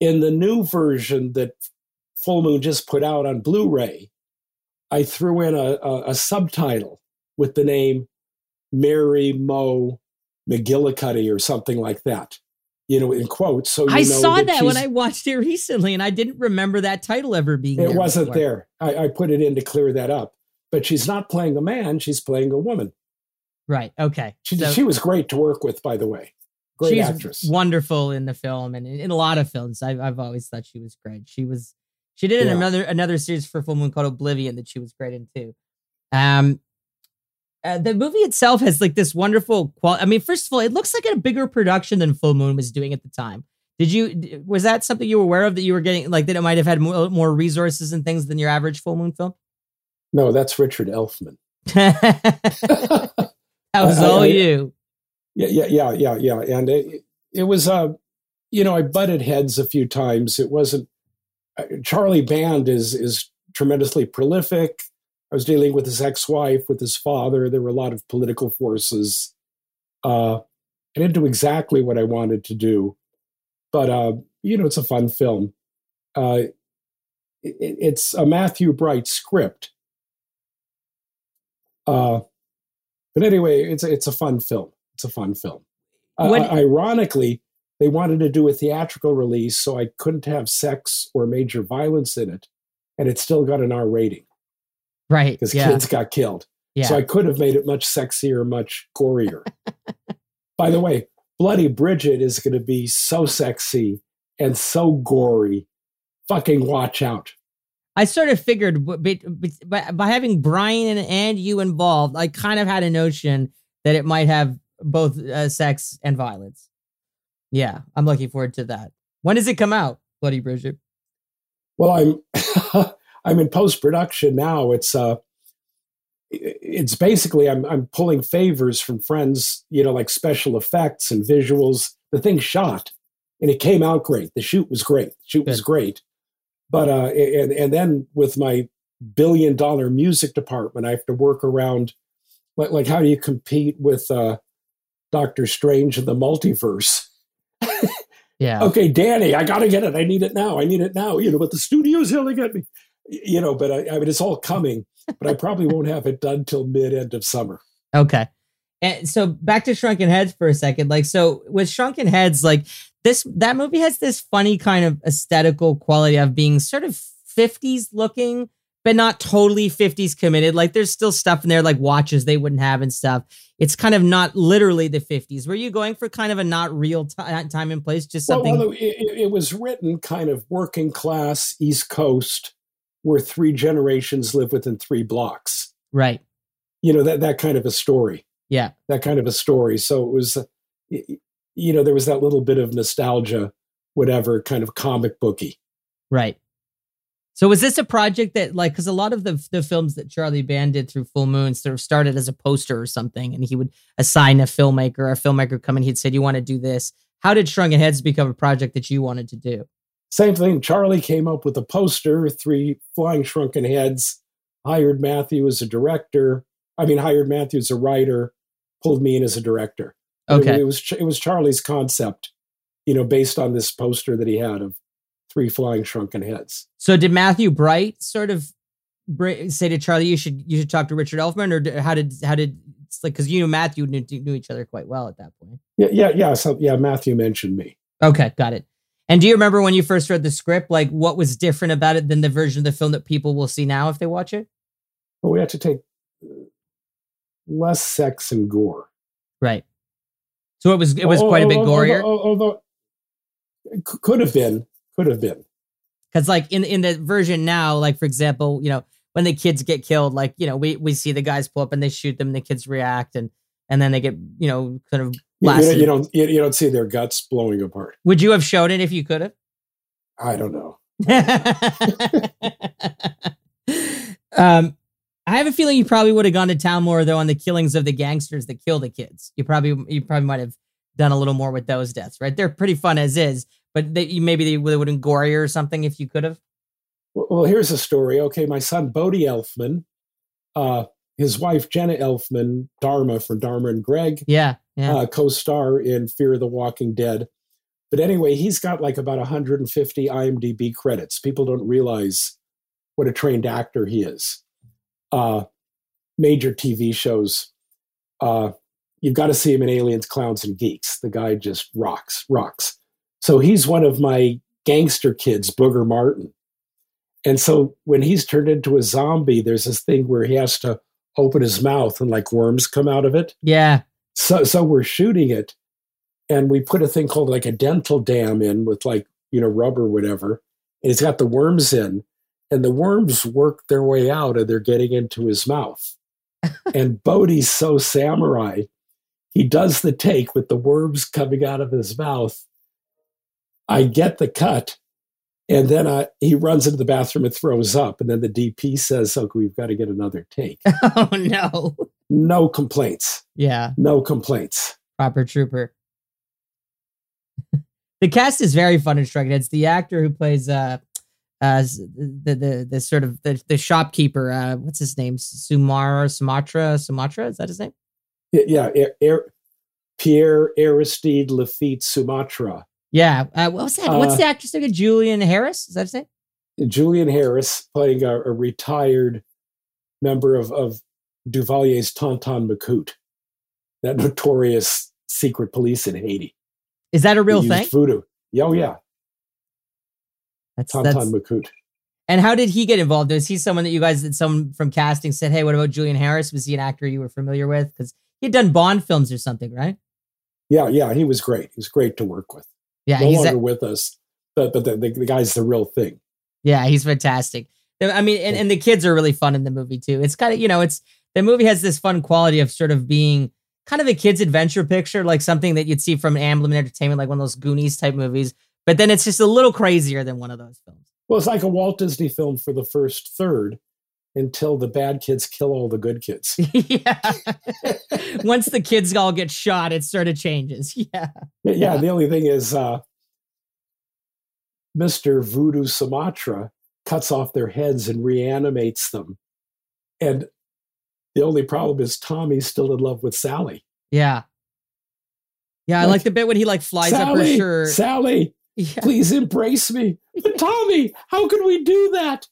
in the new version that Full Moon just put out on Blu-ray, I threw in a, a, a subtitle with the name Mary Mo McGillicuddy or something like that, you know, in quotes. So you I saw that, when I watched it recently, and I didn't remember that title ever being it there wasn't before. there. I, I put it in to clear that up. But she's not playing a man; she's playing a woman. Right. Okay. She, So- she was great to work with, by the way. Great she's actress. wonderful in the film and in, in a lot of films. I've I've always thought she was great. She was she did Yeah. another another series for Full Moon called Oblivion that she was great in too. Um, uh, the movie itself has like this wonderful quality. I mean, first of all, it looks like a bigger production than Full Moon was doing at the time. Did you was that something you were aware of that you were getting like that it might have had more, more resources and things than your average Full Moon film? no, that's Richard Elfman. *laughs* *laughs* that was I- I- all I- you. Yeah, yeah, yeah, yeah, yeah. And it, it was, uh, you know, I butted heads a few times. It wasn't. Uh, Charlie Band is is tremendously prolific. I was dealing with his ex-wife, with his father. There were a lot of political forces. Uh, I didn't do exactly what I wanted to do, but uh, you know, it's a fun film. Uh, it, it's a Matthew Bright script. Uh, but anyway, it's a, it's a fun film. It's a fun film. Uh, ironically, they wanted to do a theatrical release, so I couldn't have sex or major violence in it, and it still got an R rating Right. because Yeah. kids got killed. yeah. So I could have made it much sexier, much gorier. *laughs* By the way, Bloody Bridget is going to be so sexy and so gory. Fucking watch out. I sort of figured b- b- b- by, by having Brian and, and you involved, I kind of had a notion that it might have both uh, sex and violence. Yeah, I'm looking forward to that. When does it come out, Bloody Bridget? Well, I'm *laughs* I'm in post production now. It's uh it's basically I'm I'm pulling favors from friends, you know, like special effects and visuals. The thing shot and it came out great. The shoot was great. The shoot was great. But uh and and then with my billion dollar music department, I have to work around like like how do you compete with uh Doctor Strange in the multiverse? Yeah. *laughs* okay, Danny, I gotta get it. I need it now. I need it now. You know, but the studio's yelling at me. You know, but I, I mean, it's all coming. But I probably won't have it done till mid end of summer. Okay. And so back to Shrunken Heads for a second. Like, so with Shrunken Heads, like this, that movie has this funny kind of aesthetical quality of being sort of 50s looking, but not totally 50s committed. Like, there's still stuff in there, like watches they wouldn't have and stuff. It's kind of not literally the 50s. Were you going for kind of a not real ti- uh, time and place, just Well, something? although it, it it was written kind of working class East Coast, where three generations live within three blocks. right. You know that that kind of a story. Yeah. that kind of a story. So it was, uh, you know, there was that little bit of nostalgia, whatever, kind of comic booky. Right. So was this a project that like because a lot of the the films that Charlie Band did through Full Moon sort of started as a poster or something, and he would assign a filmmaker, a filmmaker come and he'd said, "You want to do this?" How did Shrunken Heads become a project that you wanted to do? Same thing. Charlie came up with a poster, three flying shrunken heads, hired Matthew as a director. I mean, hired Matthew as a writer, pulled me in as a director. Okay, It, was it was Charlie's concept, you know, based on this poster that he had of three flying shrunken heads. so did Matthew Bright sort of say to Charlie, "You should you should talk to Richard Elfman," or how did how did it's like because you knew Matthew knew, knew each other quite well at that point? Yeah, yeah, yeah. So yeah, Matthew mentioned me. Okay, got it. And do you remember when you first read the script, like what was different about it than the version of the film that people will see now if they watch it? Well, we had to take uh, less sex and gore. Right. So it was it was quite a bit Although- gorier Although, although it could have been, could have been. because like in in the version now, like for example, you know when the kids get killed, like you know we we see the guys pull up and they shoot them, and the kids react, and and then they get you know kind of You, you don't- you don't you, you don't see their guts blowing apart. Would you have shown it if you could have? I don't know. *laughs* um, I have a feeling you probably would have gone to town more though on the killings of the gangsters that kill the kids. You probably you probably might have done a little more with those deaths, right? They're pretty fun as is, but they, you maybe they would have been gorier or something if you could have. Well, well, here's a story. Okay, my son Bodie Elfman, uh, his wife Jenna Elfman, Dharma from Dharma and Greg, Yeah, yeah. uh, co-star in Fear of the Walking Dead. But anyway, he's got like about 150 IMDb credits. People don't realize what a trained actor he is. Uh, major TV shows. Uh, you've got to see him in Aliens, Clowns, and Geeks. The guy just rocks, rocks. So he's one of my gangster kids, Booger Martin. And so when he's turned into a zombie, there's this thing where he has to open his mouth and like worms come out of it yeah. So so we're shooting it and we put a thing called like a dental dam in with like you know rubber or whatever and it's got the worms in and the worms work their way out and they're getting into his mouth. *laughs* And bodie's so samurai he does the take with the worms coming out of his mouth. I get the cut and then I, he runs into the bathroom and throws up and then the dp says okay we've got to get another take. *laughs* Oh no. No complaints Yeah. no complaints Proper trooper. *laughs* the cast is very fun and Shrunken It's The actor who plays uh uh the the the sort of the, the shopkeeper, uh what's his name? Sumar Sumatra Sumatra, is that his name? Yeah, yeah, Air, Air, Pierre Aristide Lafitte Sumatra. Yeah. Uh, what was that? What's Uh, the actress name? Julian Harris? Is that his name? Julian Harris playing a, a retired member of, of Duvalier's Tonton Macoute, that notorious secret police in Haiti. Is that a real thing? Voodoo. Yeah, Oh, yeah. That's Tonton that's Macoute. And how did he get involved? Was he someone that you guys, that someone from casting said, "Hey, what about Julian Harris? Was he an actor you were familiar with? Because he had done Bond films or something, right?" Yeah, yeah, he was great. He was great to work with. Yeah, no he's longer a- with us, but but the, the, the guy's the real thing. yeah, he's fantastic. I mean, and, and the kids are really fun in the movie too. It's kind of you know, it's the movie has this fun quality of sort of being kind of a kid's adventure picture, like something that you'd see from Amblin Entertainment, like one of those Goonies type movies. But then it's just a little crazier than one of those films. Well, it's like a Walt Disney film for the first third until the bad kids kill all the good kids. *laughs* yeah. Once the kids all get shot, it sort of changes. *laughs* Yeah. Yeah, yeah, the only thing is uh, Mr. Voodoo Sumatra cuts off their heads and reanimates them. And the only problem is Tommy's still in love with Sally. Yeah. Yeah, I Like, like the bit when he like flies up her Sally, shirt. Sally, *laughs* Yeah. please embrace me. But Tommy, how can we do that?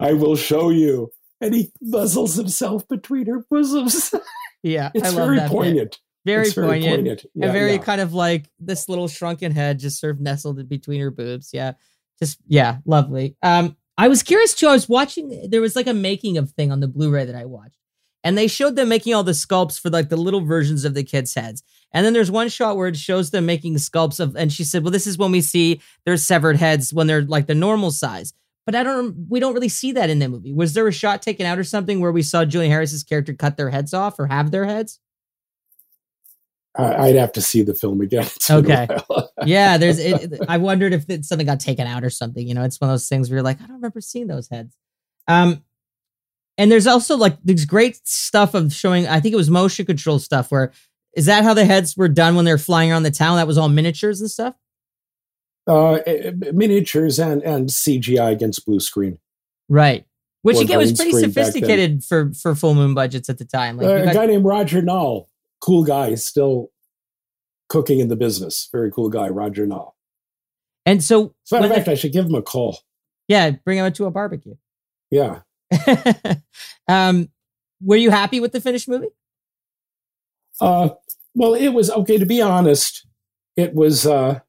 I will show you. And he muzzles himself between her bosoms. *laughs* Yeah. It's I love very that bit. poignant. Very poignant. Yeah, and very yeah. kind of like this little shrunken head just sort of nestled in between her boobs. Yeah. Just yeah, lovely. Um, I was curious too. I was watching there was like a making of thing on the Blu-ray that I watched. And they showed them making all the sculpts for like the little versions of the kids' heads. And then there's one shot where it shows them making sculpts of and she said, Well, this is when we see their severed heads when they're like the normal size. But I don't we don't really see that in the movie. Was there a shot taken out or something where we saw Julian Harris's character cut their heads off or have their heads? I'd have to see the film again. *laughs* It's been a Okay. *laughs* yeah, there's. It, it- I wondered if it, something got taken out or something. You know, it's one of those things where you're like, I don't remember seeing those heads. Um, and there's also like this great stuff of showing. I think it was motion control stuff. Where is that how the heads were done when they're flying around the town? That was all miniatures and stuff. uh, eh, miniatures and, and CGI against blue screen. Right. Which Or again was pretty screen back then. sophisticated for for full moon budgets at the time. Like Uh, you a guy named Roger Null, cool guy, still cooking in the business. Very cool guy, Roger Null. and so matter of fact, they- I should give him a call. yeah, bring him to a barbecue. Yeah. *laughs* um, were you happy with the finished movie? Uh, well, it was okay. To be honest, it was. Uh,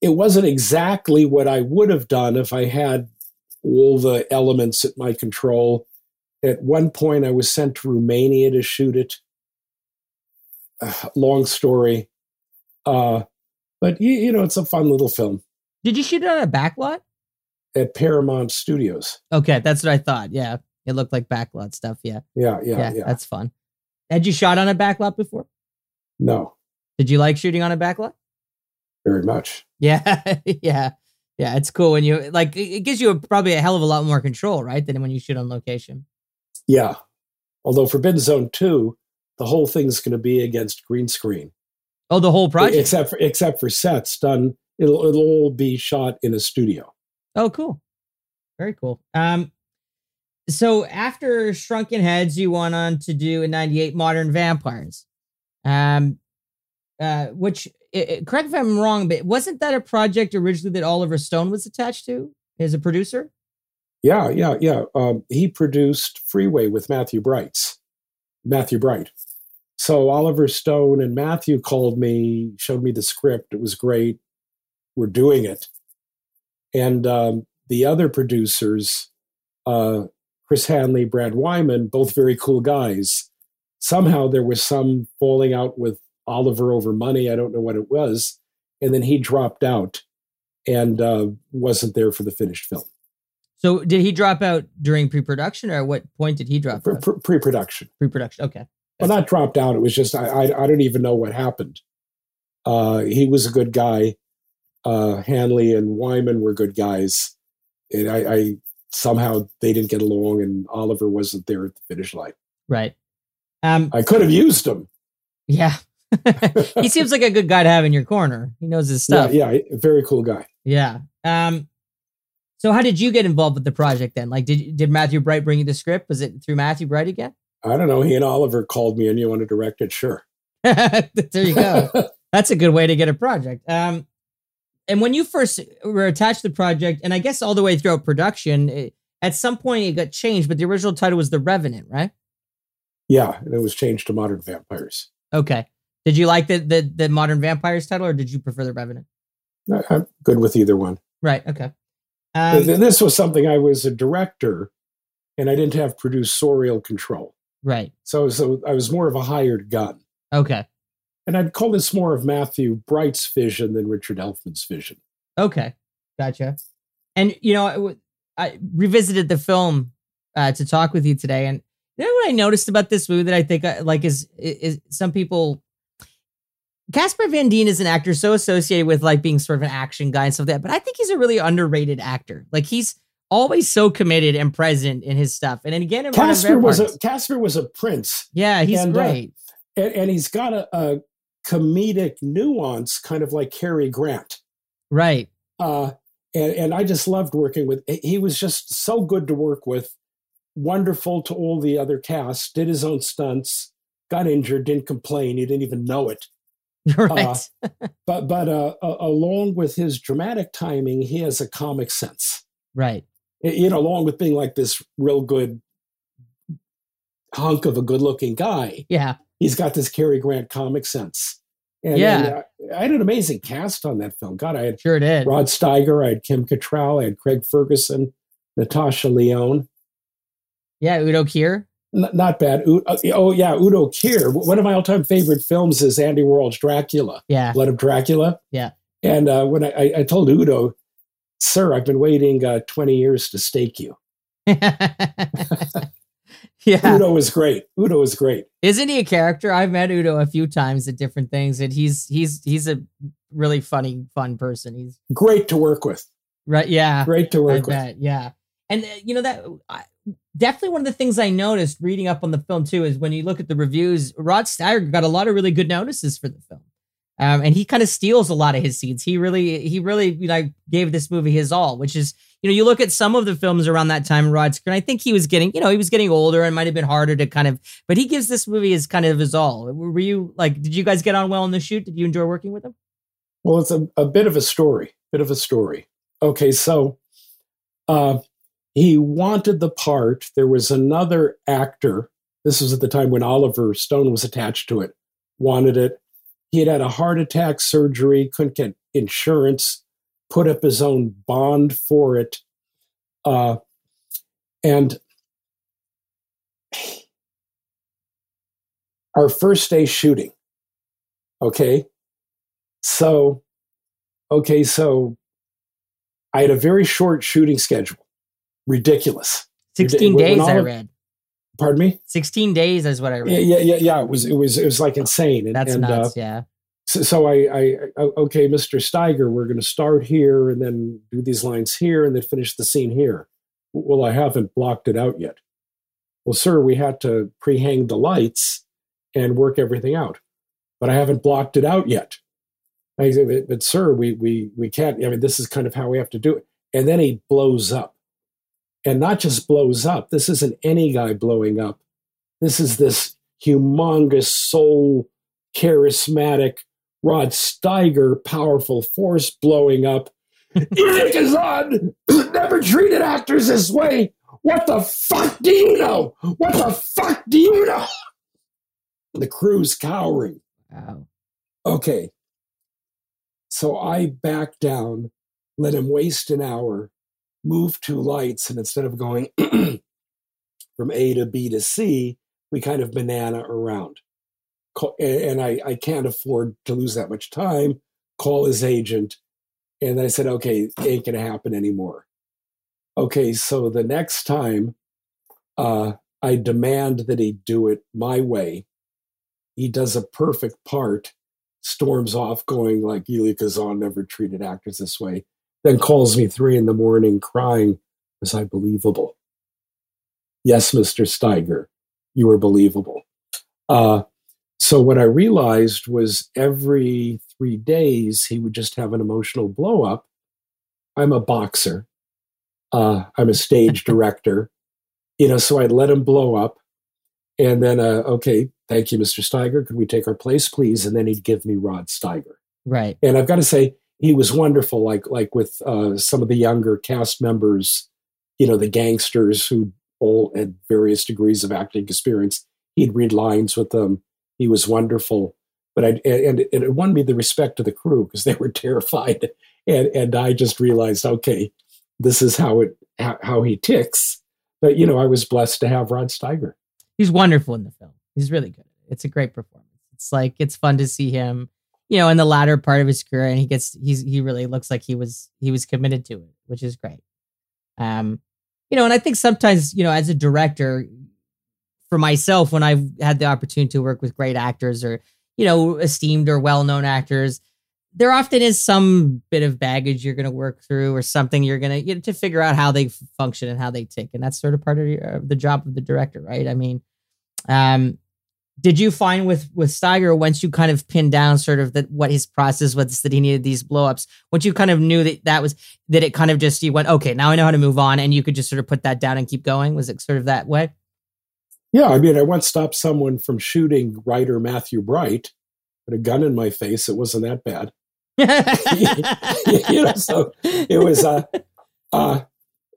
it wasn't exactly what I would have done if I had all the elements at my control. At one point, I was sent to Romania to shoot it. Uh, *sighs* long story, uh, but you, you know, it's a fun little film Did you shoot it on a backlot? At Paramount Studios. Okay, that's what I thought. Yeah, it looked like backlot stuff. Yeah, Yeah, yeah, yeah, yeah. that's fun. Had you shot on a backlot before? No, Did you like shooting on a backlot? very much. Yeah, *laughs* yeah, yeah. It's cool when you like. It gives you a, probably a hell of a lot more control, right, than when you shoot on location. Yeah. Although Forbidden Zone 2, the whole thing's going to be against green screen. Oh, the whole project. Except for except for sets done it'll it'll all be shot in a studio. Oh, cool. Very cool. Um, so after Shrunken Heads, you went on to do in '98 Modern Vampires, um, uh, which i- i- correct if I'm wrong, but wasn't that a project originally that Oliver Stone was attached to as a producer? Yeah, yeah, yeah. Um, he produced Freeway with Matthew Brights. Matthew Bright. So Oliver Stone and Matthew called me, showed me the script. It was great. We're doing it. And um, the other producers, uh, Chris Hanley, Brad Wyman, both very cool guys. Somehow there was some falling out with Oliver over money. I don't know what it was. And then he dropped out and uh, wasn't there for the finished film. So did he drop out during pre-production, or at what point did he drop Pre- out? pre- pre-production. Pre-production. Okay. well not dropped out it was just i i, I don't even know what happened uh he was a good guy uh hanley and wyman were good guys and i i somehow they didn't get along and oliver wasn't there at the finish line Right. Um. i could have used him Yeah. *laughs* he seems like a good guy to have in your corner. He knows his stuff. yeah a very cool guy Yeah. Um. So how did you get involved with the project then? Like, did did Matthew Bright bring you the script? Was it through Matthew Bright again? i don't know he and oliver called me and you want to direct it sure *laughs* there you go. *laughs* That's a good way to get a project. Um. And when you first were attached to the project, and I guess all the way throughout production, it, at some point it got changed, but the original title was The Revenant, right? yeah and it was changed to modern vampires Okay. Did you like the the, the Modern Vampires title, or did you prefer The Revenant? I'm good with either one Right. Okay. Um, Th- this was something I was a director, and I didn't have producerial control. right. So, so I was more of a hired gun. Okay. And I'd call this more of Matthew Bright's vision than Richard Elfman's vision. Okay, gotcha. And you know, I revisited the film uh, to talk with you today, and you know what I noticed about this movie that I think uh, like is is some people. Casper Van Dien is an actor so associated with like being sort of an action guy and stuff like that, but I think he's a really underrated actor. Like he's always so committed and present in his stuff. And again, in Casper was a Casper was a prince, yeah, he's and, uh, great. and, and he's got a, a comedic nuance, kind of like Cary Grant. right. Uh, and, and I just loved working with. He was just so good to work with, wonderful to all the other cast. Did his own stunts, got injured, didn't complain. He didn't even know it. *laughs* right. But but uh, uh, along with his dramatic timing, he has a comic sense. right. you know, along with being like this real good hunk of a good-looking guy, Yeah. He's got this Cary Grant comic sense. And, Yeah. and, uh, I had an amazing cast on that film. God, I had Sure did. Rod Steiger, I had Kim Cattrall, I had Craig Ferguson, Natasha Lyonne. Yeah. Udo Kier. N- not bad. U- uh, oh yeah, Udo Kier. One of my all-time favorite films is Andy Warhol's Dracula, Yeah. Blood of Dracula. Yeah. And uh, when I, I, I told Udo, "Sir, I've been waiting uh, twenty years to stake you." *laughs* *laughs* *laughs* yeah. Udo is great. Udo is great. Isn't he a character? I've met Udo a few times at different things, and he's he's he's a really funny, fun person. He's Great to work with. right, yeah. Great to I work with. bet, yeah. And uh, you know that I, definitely one of the things I noticed reading up on the film too is when you look at the reviews, Rod Steiger got a lot of really good notices for the film, um, and he kind of steals a lot of his scenes. He really he really you know gave this movie his all, which is you know you look at some of the films around that time, Rod Steiger. I think he was getting you know he was getting older and might have been harder to kind of, but he gives this movie his kind of his all. Were you like, did you guys get on well in the shoot? Did you enjoy working with him? Well, it's a, a bit of a story. Bit of a story. Okay, so uh, he wanted the part. There was another actor. This was at the time when Oliver Stone was attached to it. Wanted it. He had had a heart attack surgery. Couldn't get insurance. Put up his own bond for it. Uh, and our first day shooting. Okay. So, okay, so I had a very short shooting schedule. Ridiculous. Sixteen When- when days, I Oliver- read. Pardon me? Sixteen days is what I read. Yeah, yeah, yeah, yeah. It was, it was, it was like insane. And, That's and, uh, nuts. yeah. So, so I, I, I, okay, Mr. Steiger, we're going to start here and then do these lines here and then finish the scene here. Well, I haven't blocked it out yet. Well, sir, we had to pre-hang the lights and work everything out, but I haven't blocked it out yet. I said, but, but sir, we, we, we can't, I mean, this is kind of how we have to do it. And then he blows up and not just blows up. This isn't any guy blowing up. This is this humongous soul, charismatic Rod Steiger, powerful force blowing up. *laughs* Elia Kazan. *clears throat* Never treated actors this way. What the fuck do you know? What the fuck do you know? The crew's cowering. Wow. Okay. So I back down, let him waste an hour, move two lights, and instead of going *clears throat* from A to B to C, we kind of banana around. And I, I can't afford to lose that much time. Call his agent. And I said, okay, ain't going to happen anymore. Okay, so the next time uh, I demand that he do it my way, he does a perfect part, storms off going like Elia Kazan never treated actors this way, then calls me three in the morning crying, was I believable? Yes, Mr. Steiger, you were believable. Uh, so what I realized was every three days he would just have an emotional blow up. I'm a boxer. Uh, I'm a stage *laughs* director. You know, so I'd let him blow up. And then, uh, okay, thank you, Mr. Steiger. Could we take our place, please? And then he'd give me Rod Steiger. Right. And I've got to say, he was wonderful. Like like with uh, some of the younger cast members, you know, the gangsters who all had various degrees of acting experience. He'd read lines with them. He was wonderful. But I and, and it won me the respect of the crew because they were *laughs* terrified. And and I just realized, okay, this is how it how, how he ticks. But you know, I was blessed to have Rod Steiger. He's wonderful in the film. He's really good. It's a great performance. It's like it's fun to see him, you know, in the latter part of his career, and he gets he's he really looks like he was he was committed to it, which is great. Um, you know, and I think sometimes you know, as a director, for myself, when I've had the opportunity to work with great actors or you know esteemed or well known actors, there often is some bit of baggage you're going to work through or something you're going to to figure out how they function and how they tick and that's sort of part of your, the job of the director right? I mean um did you find with with Steiger once you kind of pinned down sort of that what his process was that he needed these blowups once you kind of knew that that was that it kind of just you went okay now I know how to move on and you could just sort of put that down and keep going? Was it sort of that way yeah I mean I once stopped someone from shooting writer Matthew Bright with a gun in my face it wasn't that bad. *laughs* You know so it was uh uh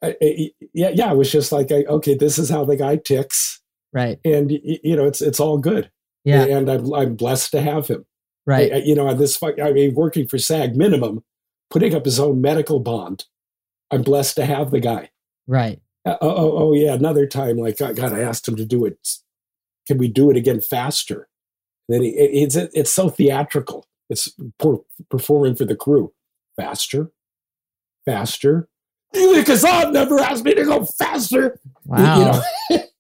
yeah yeah it was just like okay this is how the guy ticks. Right. And you know it's it's all good. Yeah. And i'm, I'm blessed to have him. Right. I, you know this i mean working for sag minimum putting up his own medical bond i'm blessed to have the guy. Right. uh, oh, oh, oh yeah another time like god i asked him to do it can we do it again faster then he, it, it's it's so theatrical it's performing for the crew faster faster because i've never asked me to go faster wow you know *laughs*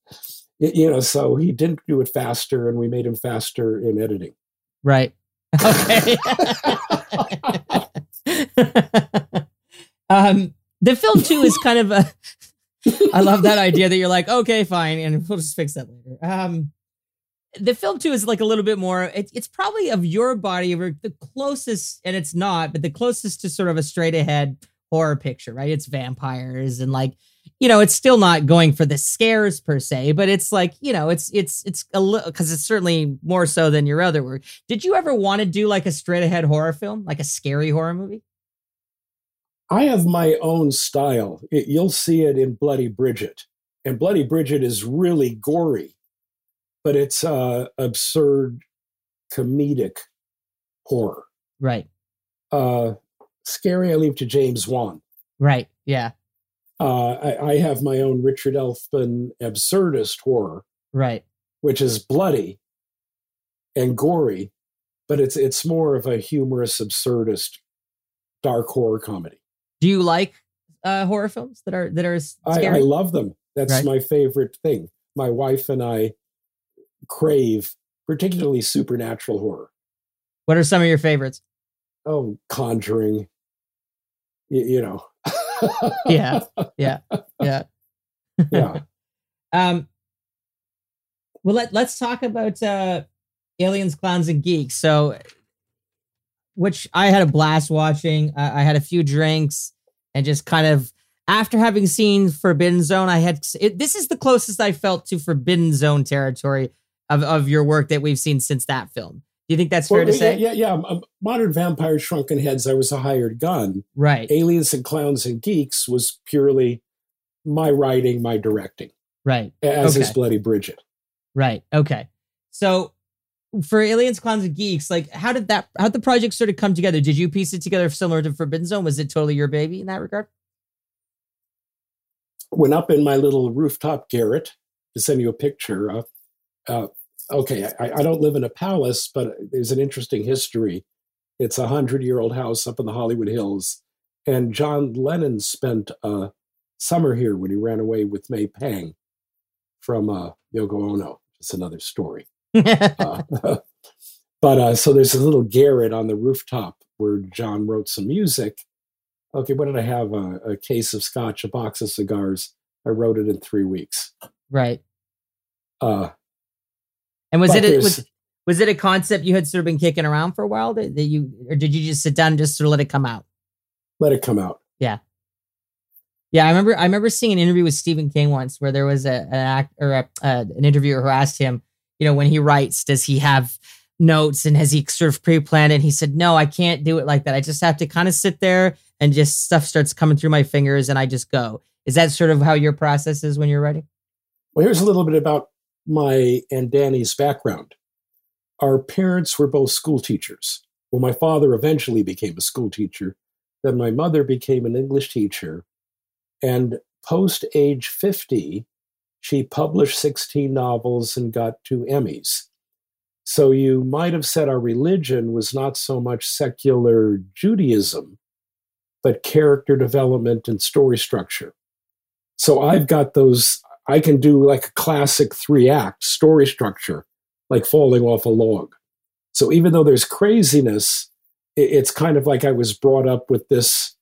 you know, so he didn't do it faster, and we made him faster in editing. Right. *laughs* Okay. *laughs* um, the film too is kind of a. I love that *laughs* idea that you're like, okay, fine, and we'll just fix that later. Um, the film too is like a little bit more. It, it's probably of your body, or the closest, and it's not, but the closest to sort of a straight ahead horror picture, right? It's vampires and like you know, it's still not going for the scares per se, but it's like, you know, it's it's it's a little because it's certainly more so than your other work. Did you ever want to do like a straight ahead horror film, like a scary horror movie? I have my own style. It, you'll see it in Bloody Bridget, and Bloody Bridget is really gory, but it's uh, absurd, comedic horror. Right. Uh, scary. I leave to James Wan. Right. Yeah. Uh, I, I, have my own Richard Elfman absurdist horror, right, which is bloody and gory, but it's it's more of a humorous, absurdist, dark horror comedy. Do you like uh, horror films that are that are scary? I, I love them. That's right. my favorite thing. My wife and I crave particularly supernatural horror. What are some of your favorites? Oh, Conjuring. you, you know yeah, yeah, *laughs* yeah, yeah. *laughs* um, well, let let's talk about uh, aliens, clowns, and geeks. So, which I had a blast watching. Uh, I had a few drinks and just kind of after having seen Forbidden Zone, I had it, this is the closest I felt to Forbidden Zone territory of of your work that we've seen since that film. Do you think that's well, fair to yeah, say? Yeah, yeah. Um, Modern Vampire Shrunken Heads, I was a hired gun. Right. Aliens and Clowns and Geeks was purely my writing, my directing. Right. As okay. is Bloody Bridget. Right. Okay. So for Aliens, Clowns, and Geeks, like how did that how the project sort of come together? Did you piece it together similar to Forbidden Zone? Was it totally your baby in that regard? Went up in my little rooftop garret to send you a picture. Uh, uh, okay, I, I, don't live in a palace, but there's an interesting history. It's a hundred year old house up in the Hollywood Hills. And John Lennon spent a summer here when he ran away with May Pang from uh, Yoko Ono. It's another story. Uh, *laughs* but uh, so there's a little garret on the rooftop where John wrote some music. Okay, what did I have? A, a case of scotch, a box of cigars. I wrote it in three weeks. Right. Uh, and was it was was it a concept you had sort of been kicking around for a while that, that you or did you just sit down and just sort of let it come out? Let it come out. Yeah. Yeah, I remember. I remember seeing an interview with Stephen King once, where there was a, an act or a, uh, an interviewer who asked him, you know, when he writes, does he have notes and has he sort of pre-planned? And he said, no, I can't do it like that. I just have to kind of sit there and just stuff starts coming through my fingers and I just go. Is that sort of how your process is when you're writing? Well, here's a little bit about my and Danny's background. Our parents were both school teachers. Well, my father eventually became a school teacher. Then my mother became an English teacher. And post age 50, she published 16 novels and got two Emmys. So you might have said our religion was not so much secular Judaism, but character development and story structure. So I've got those, I can do like a classic three act story structure, like falling off a log. So even though there's craziness, it's kind of like I was brought up with this,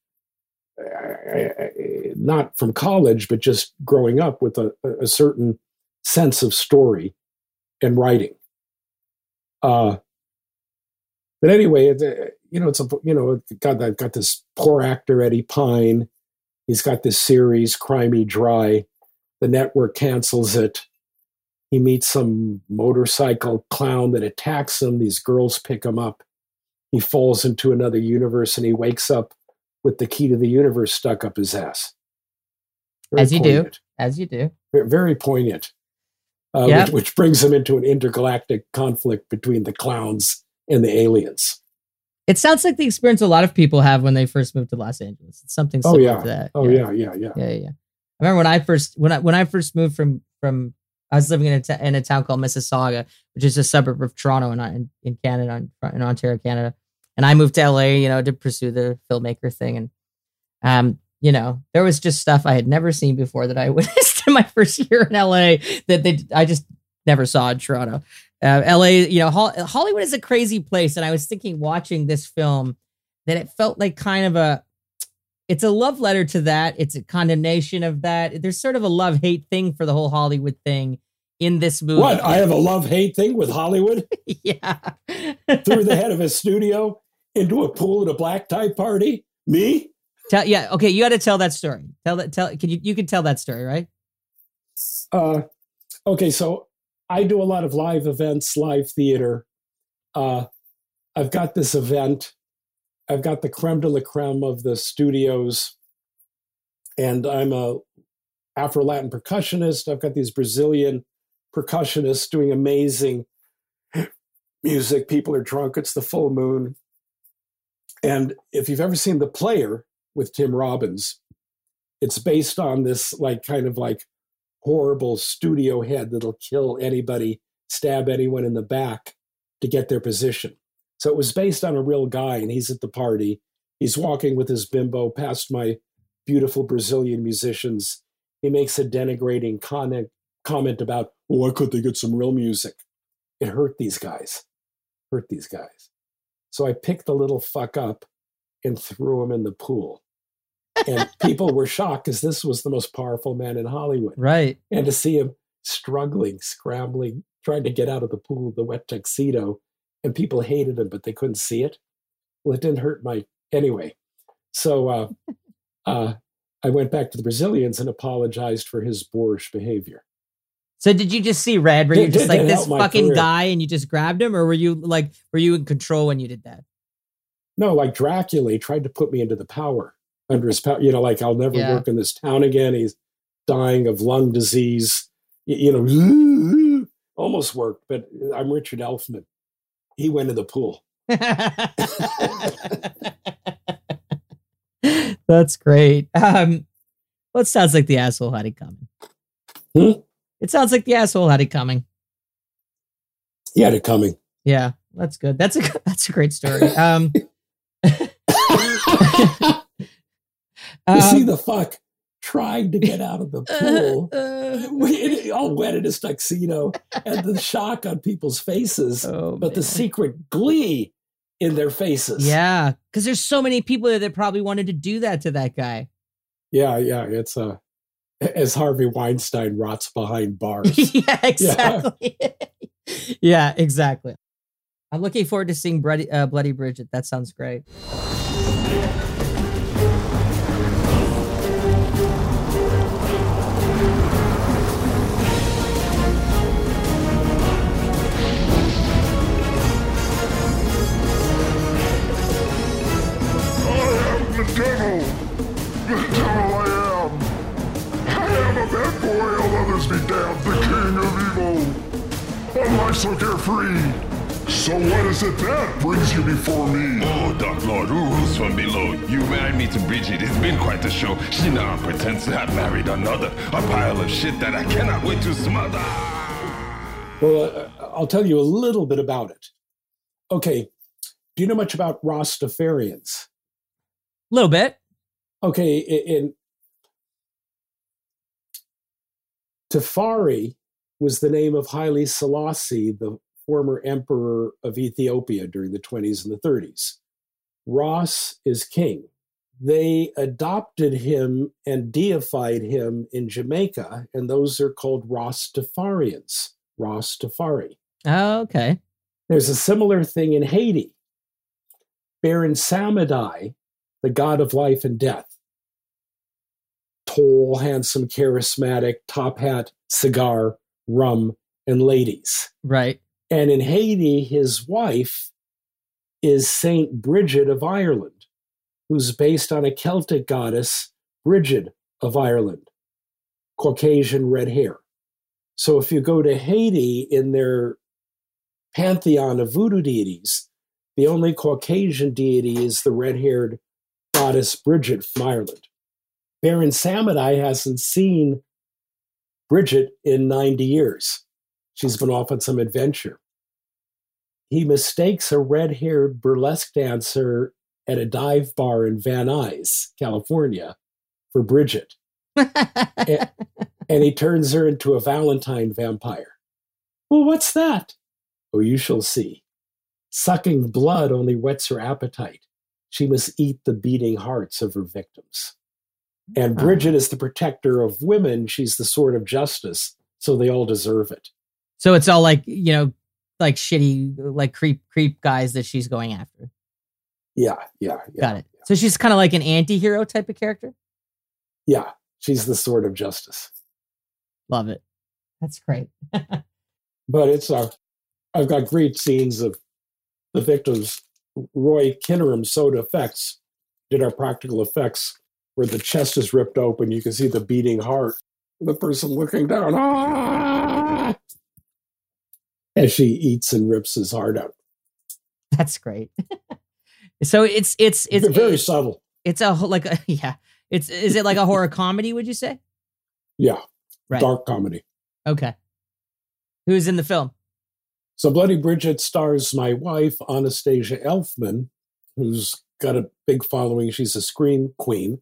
not from college, but just growing up with a, a certain sense of story and writing. Uh, but anyway, uh, you know, it's a you know, got that got this poor actor Eddie Pine. He's got this series, Crimey Dry. The network cancels it. He meets some motorcycle clown that attacks him. These girls pick him up. He falls into another universe and he wakes up with the key to the universe stuck up his ass. Very As you poignant. do. As you do. Very poignant uh, yep. which, which brings them into an intergalactic conflict between the clowns and the aliens. It sounds like the experience a lot of people have when they first move to Los Angeles. It's something oh, similar oh, yeah. to that. Oh yeah. yeah, yeah, yeah, yeah, yeah. I remember when I first when I when I first moved from from I was living in a, t- in a town called Mississauga, which is a suburb of Toronto in in, in Canada, in Ontario, Canada. And I moved to LA, you know, to pursue the filmmaker thing. And um, you know, there was just stuff I had never seen before that I *laughs* witnessed in my first year in LA that they I just never saw in Toronto. Uh, LA, you know, Hollywood is a crazy place, and I was thinking watching this film that it felt like kind of a it's a love letter to that. It's a condemnation of that. There's sort of a love hate thing for the whole Hollywood thing in this movie. What? I have a love hate thing with Hollywood? *laughs* yeah. Through the head of a studio into a pool at a black tie party? Me? Tell yeah, okay, you got to tell that story. Tell that tell can you you can tell that story, right? Uh, okay, so I do a lot of live events, live theater. Uh, I've got this event. I've got the creme de la creme of the studios, and I'm a Afro Latin percussionist. I've got these Brazilian percussionists doing amazing music. People are drunk. It's the full moon. And if you've ever seen The Player with Tim Robbins, it's based on this like kind of like horrible studio head that'll kill anybody, stab anyone in the back to get their position. So it was based on a real guy, and he's at the party. He's walking with his bimbo past my beautiful Brazilian musicians. He makes a denigrating comment, comment about, why couldn't they get some real music? It hurt these guys. Hurt these guys. So I picked the little fuck up and threw him in the pool and *laughs* people were shocked because this was the most powerful man in Hollywood. Right. And to see him struggling, scrambling, trying to get out of the pool the wet tuxedo, and people hated him, but they couldn't see it. Well, it didn't hurt my anyway. So uh, *laughs* uh, I went back to the Brazilians and apologized for his boorish behavior. So did you just see red? Were you just like this fucking career. guy and you just grabbed him, or were you like were you in control when you did that? No, like Dracula tried to put me into the power under his power. You know, like I'll never yeah. work in this town again. He's dying of lung disease. You, know, *laughs* almost worked, but I'm Richard Elfman. He went in the pool. *laughs* That's great. Um, well, it sounds like the asshole had it coming. Hmm? It sounds like the asshole had it coming. He had it coming. Yeah, that's good. That's a *laughs* that's a great story. Um, *laughs* you see the fuck trying to get out of the pool, *laughs* uh, all wet in his tuxedo, and the shock on people's faces, oh, but man. the secret glee in their faces. Yeah, because there's so many people there that probably wanted to do that to that guy. Yeah, yeah, it's a. As Harvey Weinstein rots behind *laughs* bars. yeah, exactly. Yeah. *laughs* yeah. exactly. I'm looking forward to seeing Bloody, uh, Bloody Bridget. That sounds great. Evil! Life so carefree! So what is it that brings you before me? Oh, Dark Lord, who's this one below. You married me to Bridget. It's been quite the show. She now pretends to have married another. A pile of shit that I cannot wait to smother. Well, uh, I'll tell you a little bit about it. Okay, do you know much about Rastafarians? A little bit. Okay, i- in Tafari was the name of Haile Selassie, the former emperor of Ethiopia during the 20s and the 30s. Ross is king. They adopted him and deified him in Jamaica, and those are called Rastafarians. Rastafari. Oh, okay. There's a similar thing in Haiti. Baron Samedi, the god of life and death, tall, handsome, charismatic, top hat, cigar, rum, and ladies. Right. And in Haiti, his wife is Saint Bridget of Ireland, who's based on a Celtic goddess, Bridget of Ireland, Caucasian red hair. So if you go to Haiti in their pantheon of voodoo deities, the only Caucasian deity is the red haired goddess Bridget from Ireland. Baron Samedi hasn't seen Bridget in 90 years. She's been off on some adventure. He mistakes a red haired burlesque dancer at a dive bar in Van Nuys, California, for Bridget, *laughs* and he turns her into a Valentine vampire. Well, what's that? Oh, you shall see. Sucking blood only whets her appetite. She must eat the beating hearts of her victims. And Bridget is the protector of women. She's the sword of justice, so they all deserve it. so it's all like, you know, like shitty, like creep, creep guys that she's going after. Yeah, yeah, yeah. Got it. So she's kind of like an anti hero type of character. Yeah, she's the sword of justice. Love it. That's great. *laughs* But it's uh, I've got great scenes of the victims. Roy Knyrim SOTA Effects did our practical effects where the chest is ripped open. You can see the beating heart. The person looking down, ah, as she eats and rips his heart out. That's great. *laughs* so it's it's it's very subtle. it's a like a, *laughs* yeah. It's is it like a horror comedy? Would you say? Yeah, Right. dark comedy. Okay. Who's in the film? So Bloody Bridget stars my wife, Anastasia Elfman, who's got a big following. She's a screen queen.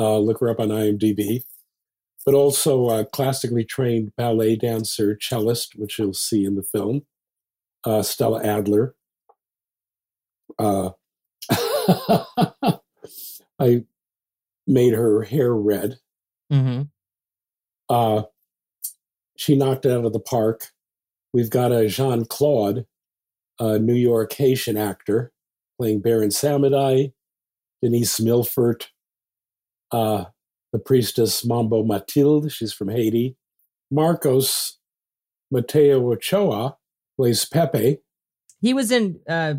Uh, look her up on IMDb. But also a classically trained ballet dancer, cellist, which you'll see in the film. Uh, Stella Adler. Uh, *laughs* I made her hair red. Mm-hmm. Uh, she knocked it out of the park. We've got a Jean Claude, a New York Haitian actor, playing Baron Samedi, Denise Milford, uh, the priestess Mambo Matilde, she's from Haiti. Marcos Mateo Ochoa plays Pepe. He was in uh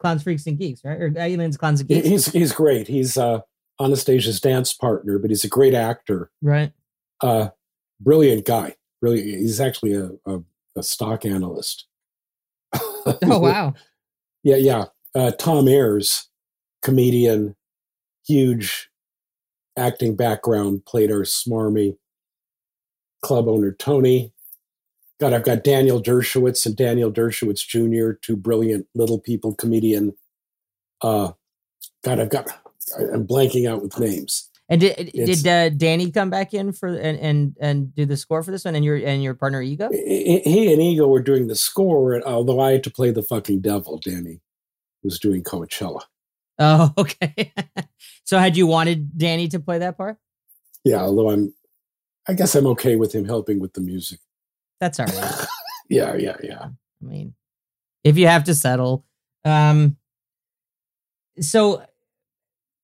Clowns, Freaks, and Geeks, right? Or Aliens, Clowns, and Geeks. He's he's great. He's uh, Anastasia's dance partner, but he's a great actor. right. Uh, brilliant guy. Really, he's actually a, a, a stock analyst. Oh *laughs* wow. Yeah, yeah. Uh, Tom Ayers, comedian, huge acting background, played our smarmy club owner Tony. God, I've got Daniel Dershowitz and Daniel Dershowitz Jr., two brilliant little people comedian. Uh, God, I've got. I'm blanking out with names. And did It's- did uh, Danny come back in for and and and do the score for this one? And your and your partner Ego? He he and Ego were doing the score, although I had to play the fucking devil, Danny was doing Coachella. Oh, *laughs* okay. so had you wanted Danny to play that part? Yeah, although I'm, I guess I'm okay with him helping with the music. That's all right. *laughs* Yeah, yeah, yeah. I mean, if you have to settle. Um so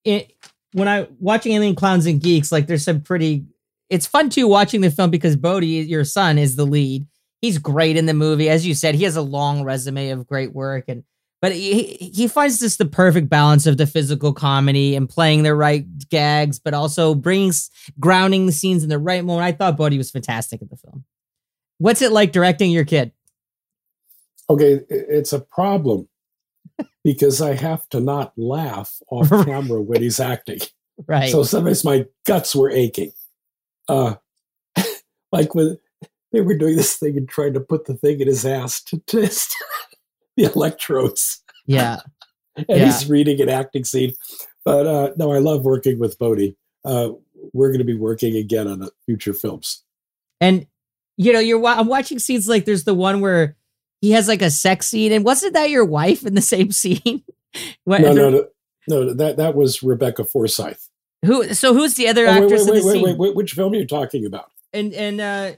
it when I watching Alien Clowns and Geeks, like there's some pretty it's fun too watching the film because Bodhi, your son, is the lead. He's great in the movie. As you said, he has a long resume of great work and but he, he finds this the perfect balance of the physical comedy and playing the right gags, but also bringing grounding the scenes in the right moment. I thought Bodhi was fantastic in the film. What's it like directing your kid? Okay, it's a problem *laughs* because I have to not laugh off camera when he's acting. right. So sometimes my guts were aching. Uh, *laughs* like when they were doing this thing and trying to put the thing in his ass to test *laughs* the electrodes. yeah. *laughs* and Yeah. he's reading an acting scene. But uh, no, I love working with Bodhi. Uh, we're going to be working again on future films. And you know, you're I'm watching scenes like there's the one where he has like a sex scene, and wasn't that your wife in the same scene? *laughs* What- No, no, no, no. That that was Rebecca Forsyth. Who? So who's the other Oh, actress wait, wait, in the wait, scene? wait, wait. Which film are you talking about? And and uh,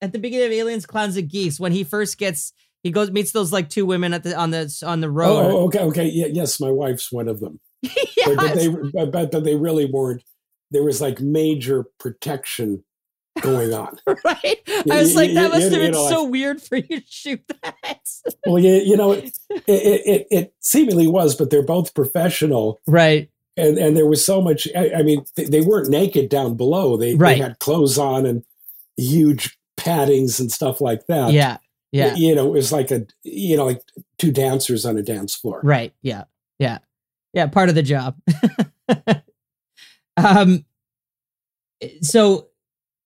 at the beginning of Aliens, Clowns, and Geeks, when he first gets, he goes meets those like two women at the on the on the road. oh, okay, okay. Yeah, yes, my wife's one of them. *laughs* But, Yes. but they, but, but but they really weren't. There was like major protection going on. *laughs* right? You- I was like, you- that you- must have been know, so weird for you to shoot that. well, you, you know, *laughs* it, it, it, it seemingly was, but they're both professional. right. and and there was so much i, I mean they, they weren't naked down below they, Right. they had clothes on and huge paddings and stuff like that Yeah. Yeah. you know it was like a you know like two dancers on a dance floor Right. Yeah. Yeah. Yeah. Part of the job. *laughs* um. So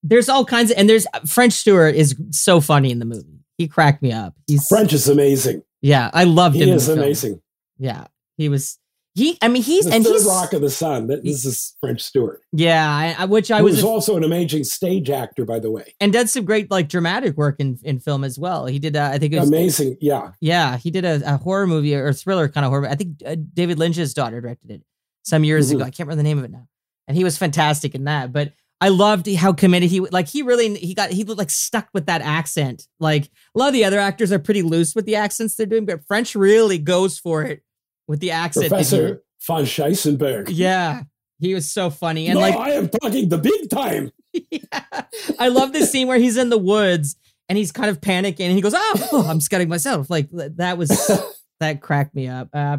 there's all kinds of, and there's French Stewart is so funny in the movie. He cracked me up. He's french is amazing Yeah, I loved he him. in is amazing Yeah, he was. He. I mean, he's the and third he's. rock of the sun this is french stewart Yeah, I, I, which I was. a- also an amazing stage actor by the way and did some great like dramatic work in in film as well. He did. Uh, I think it was. amazing yeah Yeah, he did a, a horror movie or thriller kind of horror. I think uh, David Lynch's daughter directed it some years Mhm. ago. I can't remember the name of it now. And he was fantastic in that. But I loved how committed he like. He really he got he like stuck with that accent. Like a lot of the other actors are pretty loose with the accents they're doing, but French really goes for it with the accent. he- professor von Scheissenberg yeah, he was so funny and no, like I am talking the big time. *laughs* yeah. I love this scene where he's in the woods and he's kind of panicking and he goes, "Oh, oh, I'm scaring myself." Like that was *laughs* that cracked me up. Uh,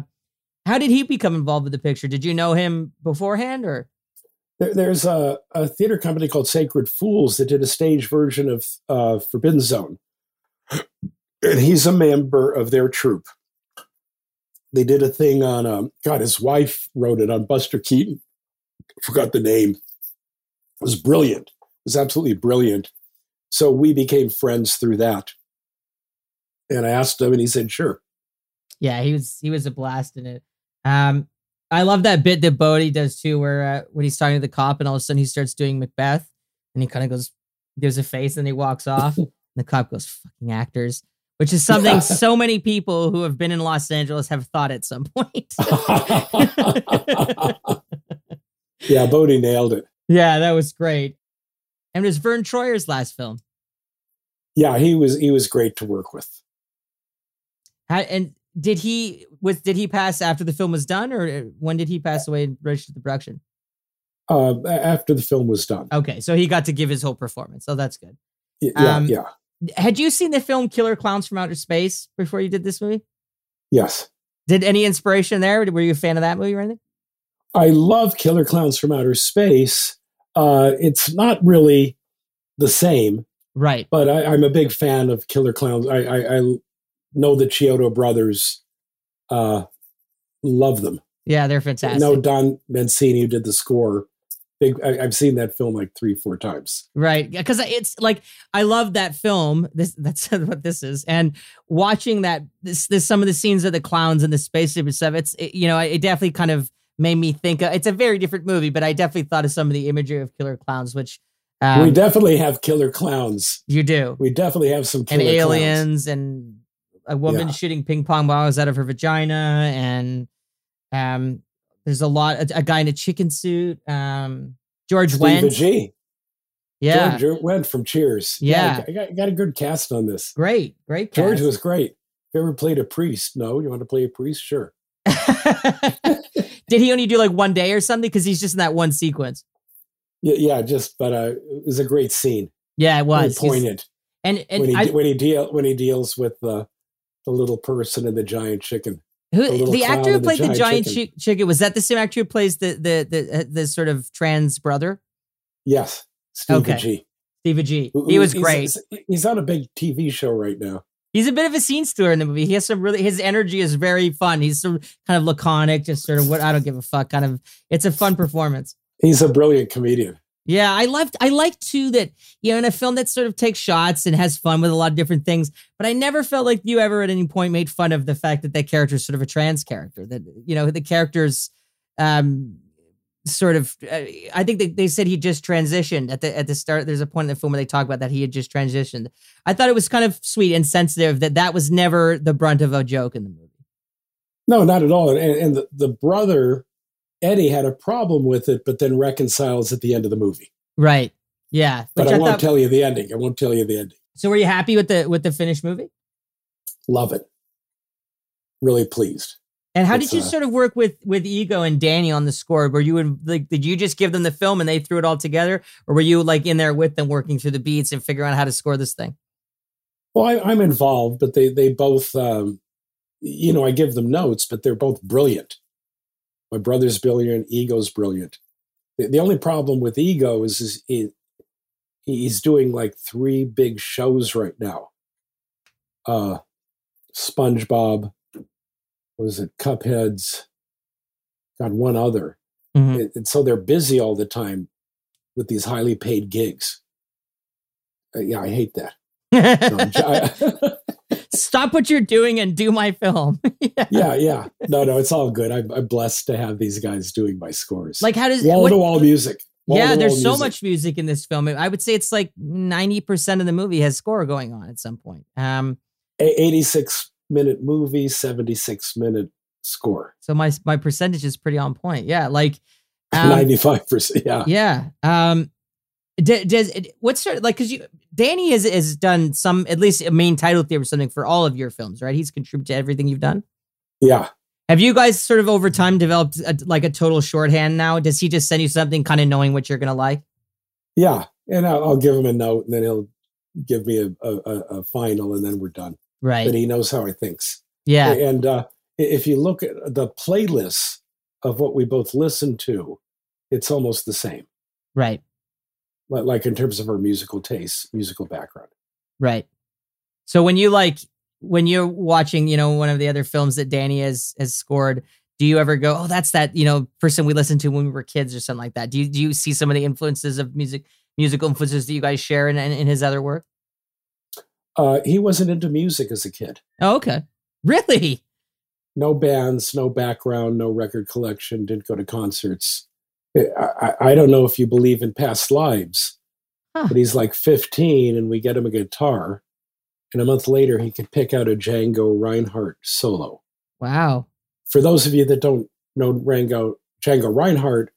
how did he become involved with the picture? Did you know him beforehand or? There, there's a, a theater company called Sacred Fools that did a stage version of uh, Forbidden Zone. And he's a member of their troupe. They did a thing on, um, God, his wife wrote it on Buster Keaton. Forgot the name. It was brilliant. It was absolutely brilliant. So we became friends through that. And I asked him, and he said, sure. Yeah, he was he was a blast in it. Um, I love that bit that Bodhi does too, where uh, when he's talking to the cop and all of a sudden he starts doing Macbeth and he kind of goes gives a face and he walks off. *laughs* and the cop goes, "Fucking actors." Which is something *laughs* so many people who have been in Los Angeles have thought at some point. *laughs* *laughs* yeah, Bodhi nailed it. Yeah, that was great. And it was Vern Troyer's last film. Yeah, he was he was great to work with. How, and did he was did he pass after the film was done, or uh, when did he pass away and register the production? Uh, after the film was done. Okay, so he got to give his whole performance. So that's good. Yeah, Um, yeah, Had you seen the film Killer Klowns from Outer Space before you did this movie? yes. Did any inspiration there? Were you a fan of that movie or anything? I love Killer Klowns from Outer Space. Uh, it's not really the same, Right. but I, I'm a big fan of Killer Clowns. I, I, I know the Chiodo brothers. Uh, love them. Yeah, they're fantastic. know Don Mancini who did the score. Big. I, I've seen that film like three, four times. Right. Because it's like I love that film. This that's *laughs* what this is. And watching that this this some of the scenes of the clowns and the spaceship and stuff, it's it, you know, it definitely kind of made me think of, it's a very different movie, but I definitely thought of some of the imagery of killer clowns, which um, we definitely have killer clowns. you do. We definitely have some And killer clowns. aliens and a woman Yeah. shooting ping pong balls out of her vagina and um there's a lot a, a guy in a chicken suit. Um George Steve Wendt. G. Yeah. George Wendt from Cheers. Yeah. I got, I got a good cast on this. Great, great. George was great. If you ever played a priest? No, you want to play a priest? Sure. *laughs* *laughs* Did he only do like one day or something? Because he's just in that one sequence. Yeah, yeah. Just, but uh, it was a great scene. Yeah, it Very was. He's- poignant And and when he I, when he deal when he deals with the the little person and the giant chicken. Who, the actor who and the played the giant giant chicken. chicken was that the same actor who plays the the the uh, the sort of trans brother, Yes, Steve Okay. G. Steve G. Who- He was he's- great. He's, he's on a big TV show right now. He's a bit of a scene stealer in the movie. He has some really his energy is very fun. He's some kind of laconic, just sort of what I don't give a fuck. Kind of, it's a fun performance. He's a brilliant comedian. Yeah, I loved. I like too that you know in a film that sort of takes shots and has fun with a lot of different things. But I never felt like you ever at any point made fun of the fact that that character is sort of a trans character. That you know the character's um sort of. Uh, I think they, they said he just transitioned at the at the start. There's a point in the film where they talk about that he had just transitioned. I thought it was kind of sweet and sensitive that that was never the brunt of a joke in the movie. No, not at all. And, and the, the brother Eddie had a problem with it, but then reconciles at the end of the movie. Right. Yeah. But Which I, won't thought- tell you the ending. I won't tell you the ending. so were you happy with the with the finished movie? Love it. Really pleased. And how It's, did you uh, sort of work with with Ego and Danny on the score? Were you in, like did you just give them the film and they threw it all together, or were you like in there with them working through the beats and figuring out how to score this thing? Well, I, I'm involved, but they they both, um, you know, I give them notes, but they're both brilliant. My brother's brilliant. Ego's brilliant. The, the only problem with Ego is, is he, he's doing like three big shows right now. Uh, SpongeBob, was it Cupheads? Got one other, Mhm. and, and so they're busy all the time with these highly paid gigs. Uh, yeah, I hate that. *laughs* So I'm j- I- *laughs* Stop what you're doing and do my film. *laughs* yeah, yeah. No, no, it's all good. I'm, I'm blessed to have these guys doing my scores. Like how does wall to wall music. Wall yeah, there's wall so much music in this film. I would say it's like 90% of the movie has score going on at some point. Um A- 86 minute movie, 76 minute score, so my my percentage is pretty on point. Yeah, like um, *laughs* 95%. Yeah. Yeah. Um d- does it, what's sort of like because you Danny has has done some at least a main title theme or something for all of your films, right? He's contributed to everything you've done. Yeah. Have you guys sort of over time developed a, like a total shorthand now? Does he just send you something kind of knowing what you're gonna like? Yeah. And I'll, I'll give him a note and then he'll give me a, a, a- final and then we're done. Right. But he knows how he thinks. Yeah. And uh, if you look at the playlists of what we both listen to, it's almost the same, Right. Li- like in terms of her musical tastes, musical background. Right. So when you like when you're watching, you know, one of the other films that Danny has has scored, do you ever go, "Oh, that's that, you know, person we listened to when we were kids or something like that?" Do you do you see some of the influences of music musical influences that you guys share in in, in his other work? Uh, he wasn't into music as a kid. Oh, okay. Really? no bands, no background, no record collection, didn't go to concerts. I, I, I don't know if you believe in past lives, Huh. but he's like 15 and we get him a guitar. And a month later, he could pick out a Django Reinhardt solo. Wow. For those of you that don't know Rango, Django Reinhardt,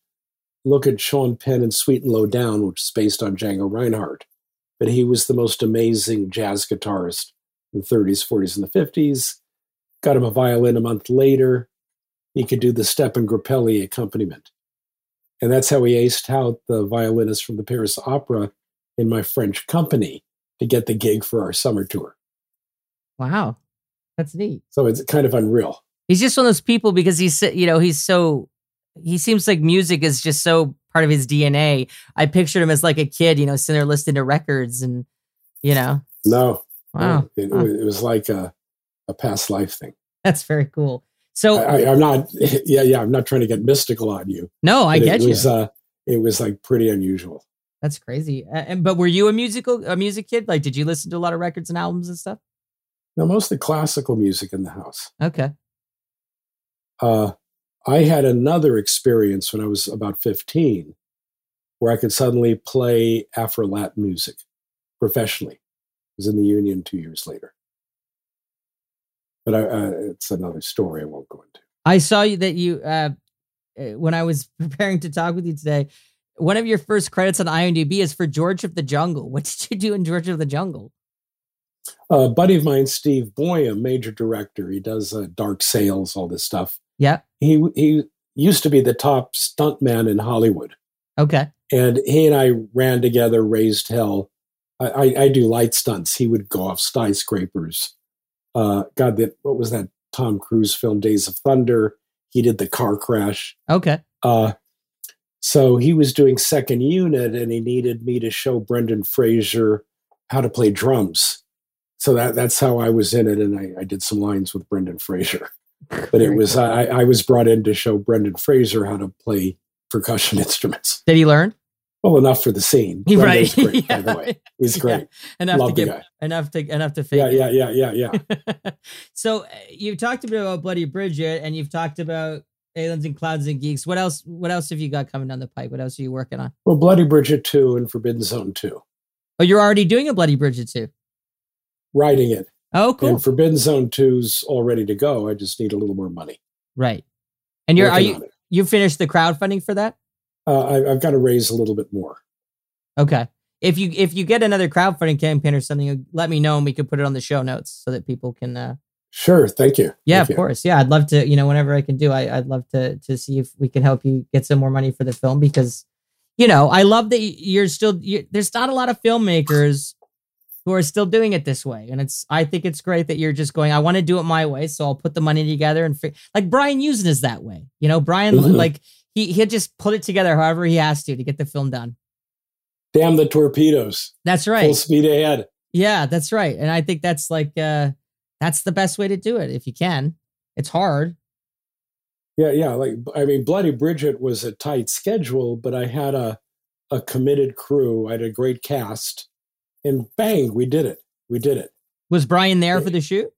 look at Sean Penn and Sweet and Lowdown, which is based on Django Reinhardt. But he was the most amazing jazz guitarist in the 30s, 40s, and the 50s. Got him a violin a month later. He could do the Stephane Grappelli accompaniment. And that's how he aced out the violinist from the Paris Opera in my French company to get the gig for our summer tour. Wow. That's neat. So it's kind of unreal. He's just one of those people because he's you know, he's so he seems like music is just so part of his DNA. I pictured him as like a kid, you know, sitting there listening to records and you know. No, Wow. it, it was like a, a past life thing. That's very cool. So I, I'm not, *laughs* yeah, yeah, I'm not trying to get mystical on you. no, I get it you. was, uh, it was like pretty unusual. That's crazy. Uh, and but were you a musical a music kid? Like did you listen to a lot of records and albums and stuff? Now, mostly classical music in the house. Okay. Uh, I had another experience when I was about 15 where I could suddenly play Afro Latin music professionally. I was in the Union two years later. But I, uh, it's another story I won't go into. I saw you that you uh uh, when I was *laughs* preparing to talk with you today, one of your first credits on IMDb is for George of the Jungle. What *laughs* did you do in George of the Jungle? A buddy of mine, Steve Boyum, major director, he does uh, dark sales, all this stuff. Yeah. He, he used to be the top stuntman in Hollywood. Okay. and he and I ran together, raised hell. I, I, I do light stunts. He would go off skyscrapers. Uh, God, that what was that Tom Cruise film, Days of Thunder? He did the car crash. Okay. Uh, so he was doing second unit, and he needed me to show Brendan Fraser how to play drums. so that that's how I was in it, and I, I did some lines with Brendan Fraser. But it was I, I was brought in to show Brendan Fraser how to play percussion *laughs* instruments. Did he learn? Well, enough for the scene. *laughs* Right. Great, Yeah. *laughs* by the way. He's Yeah. great. *laughs* Enough Love to get enough to enough to fake Yeah, yeah, yeah, yeah, yeah. so uh, you talked a bit about Bloody Bridget, and you've talked about Aliens and Clouds and Geeks. What else? What else have you got coming down the pipe? What else are you working on? Well, Bloody Bridget 2 and Forbidden Zone 2. Oh, you're already doing a Bloody Bridget too. Writing it. Oh, cool. And Forbidden Zone 2's all ready to go. I just need a little more money. right. And you're are you you finished the crowdfunding for that? Uh, I, I've got to raise a little bit more. Okay. If you if you get another crowdfunding campaign or something, let me know and we could put it on the show notes so that people can. uh Sure. Thank you. Yeah, Thank of you. course. Yeah, I'd love to. You know, whenever I can do, I, I'd love to to see if we can help you get some more money for the film because, you know, I love that you're still. you there's not a lot of filmmakers who are still doing it this way, and it's. I think it's great that you're just going. I want to do it my way, so I'll put the money together and fi-. like Brian Yuzna is that way. You know, Brian Mhm. like he he'll just put it together however he has to to get the film done. Damn the torpedoes. That's right. Full speed ahead. Yeah, that's right. And I think that's like uh that's the best way to do it if you can. It's hard. Yeah, yeah. Like I mean, Bloody Bridget was a tight schedule, but I had a a committed crew. I had a great cast, and bang, we did it. We did it. Was Brian there for the shoot?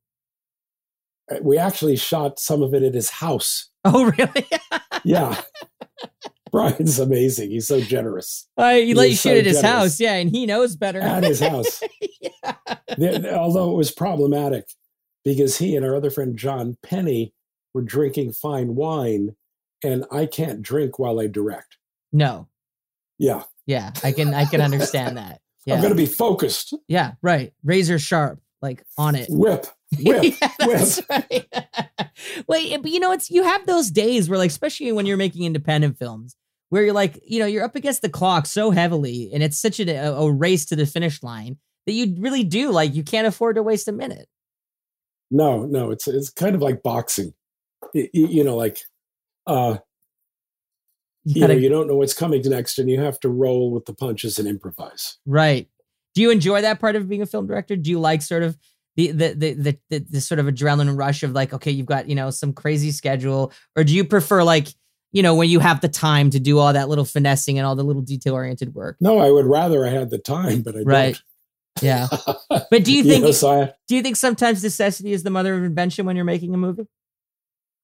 Uh, We actually shot some of it at his house. Oh, *laughs* really? Yeah. *laughs* Brian's amazing. He's so generous. Uh, he let He you shoot so at his generous. house, yeah, and he knows better. At his house. *laughs* yeah. There- although it was problematic because he and our other friend John Penney were drinking fine wine, and I can't drink while I direct. No, Yeah, yeah, I can, I can understand that. *laughs* I'm Yeah, going to be focused. yeah, right. Razor sharp, like on it. Whip, whip, *laughs* yeah, that's whip. right. *laughs* Wait, but you know, it's you have those days where, like, especially when you're making independent films, where you're like, you know, you're up against the clock so heavily, and it's such a, a race to the finish line that you really do like you can't afford to waste a minute. No, no, it's it's kind of like boxing. Y- y- You know, like uh, You you know, you don't know what's coming next, and you have to roll with the punches and improvise. Right. Do you enjoy that part of being a film director? Do you like sort of the the the the, the, sort of adrenaline rush of like, okay, you've got, you know, some crazy schedule, or do you prefer like, you know, when you have the time to do all that little finessing and all the little detail oriented work? No, I would rather I had the time, but I Right. Yeah. don't. *laughs* Yeah, but do you think so I, do you think sometimes necessity is the mother of invention when you're making a movie?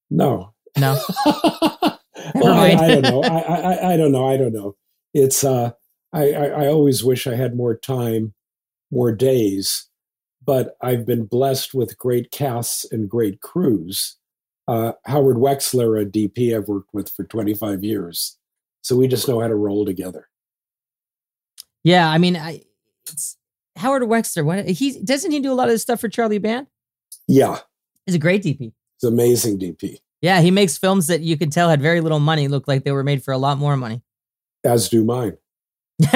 no, No. *laughs* well, I. I don't know. I, I, I- I don't know. I don't know. It's uh, I, I, I always wish I had more time, more days, but I've been blessed with great casts and great crews. Uh, Howard Wexler, a DP I've worked with for 25 years, so we just know how to roll together. Yeah, I mean, I it's Howard Wexler. What he doesn't he do a lot of this stuff for Charlie Band? Yeah, He's a great DP. it's amazing DP, Yeah, he makes films that you can tell had very little money look like they were made for a lot more money. as do mine. *laughs*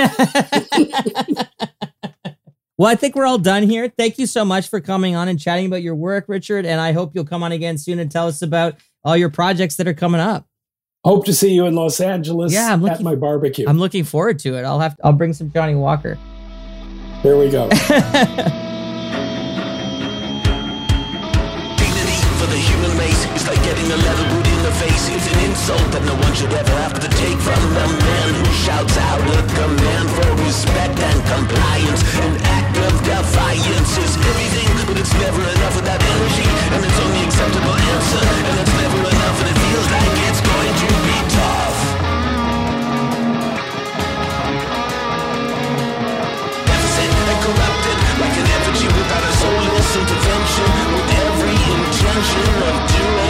well, I think we're all done here. Thank you so much for coming on and chatting about your work, Richard. And I hope you'll come on again soon and tell us about all your projects that are coming up. Hope to see you in Los Angeles Yeah, I'm looking, at my barbecue. I'm looking forward to it. I'll have I'll bring some Johnnie Walker. there we go. Dignity *laughs* for the human race is like getting a leather boot in the face. It's an insult that no one should ever have to take from the man who shouts out a command for respect and compliance. Never enough that energy. And it's only acceptable answer, and it's never enough, and it feels like it's going to be tough. deficit and corrupted like an without a soulless intervention with every intention of doing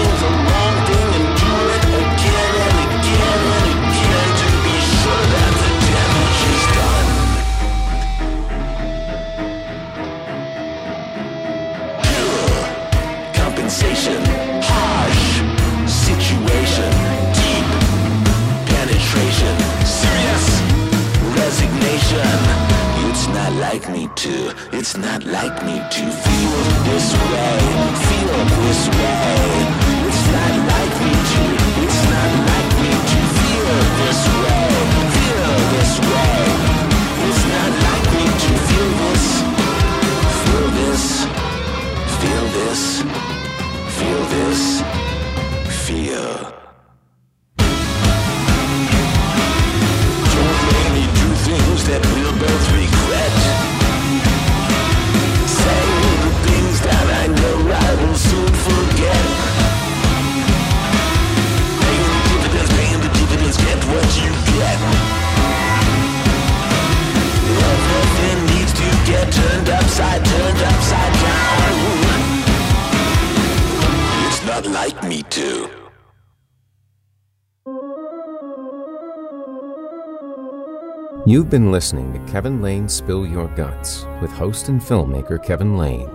like me to, it's not like me to feel this way, feel this way. It's not You've been listening to Kevin Lane Spill Your Guts with host and filmmaker Kevin Lane.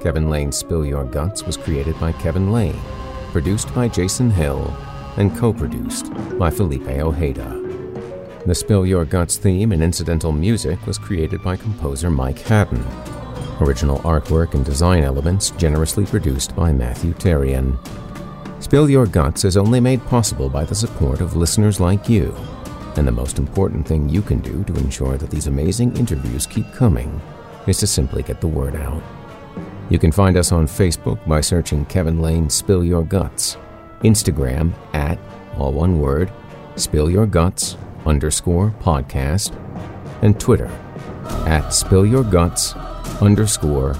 Kevin Lane Spill Your Guts was created by Kevin Lane, produced by Jason Hill, and co produced by Felipe Ojeda. The Spill Your Guts theme and incidental music was created by composer Mike Haddon. Original artwork and design elements generously produced by Matthew Terrian. Spill Your Guts is only made possible by the support of listeners like you. And the most important thing you can do to ensure that these amazing interviews keep coming is to simply get the word out. You can find us on Facebook by searching Kevin Lane Spill Your Guts, Instagram at, all one word, Spill Your Guts underscore podcast, and Twitter at Spill Your Guts underscore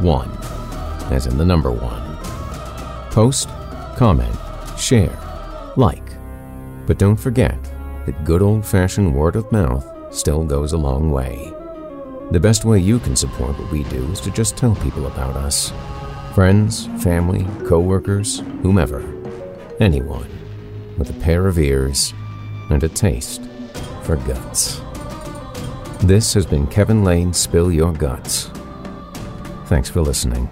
one, as in the number one. Post, comment, share, like. But don't forget that good old fashioned word of mouth still goes a long way. The best way you can support what we do is to just tell people about us friends, family, co workers, whomever, anyone with a pair of ears and a taste for guts. This has been Kevin Lane Spill Your Guts. Thanks for listening.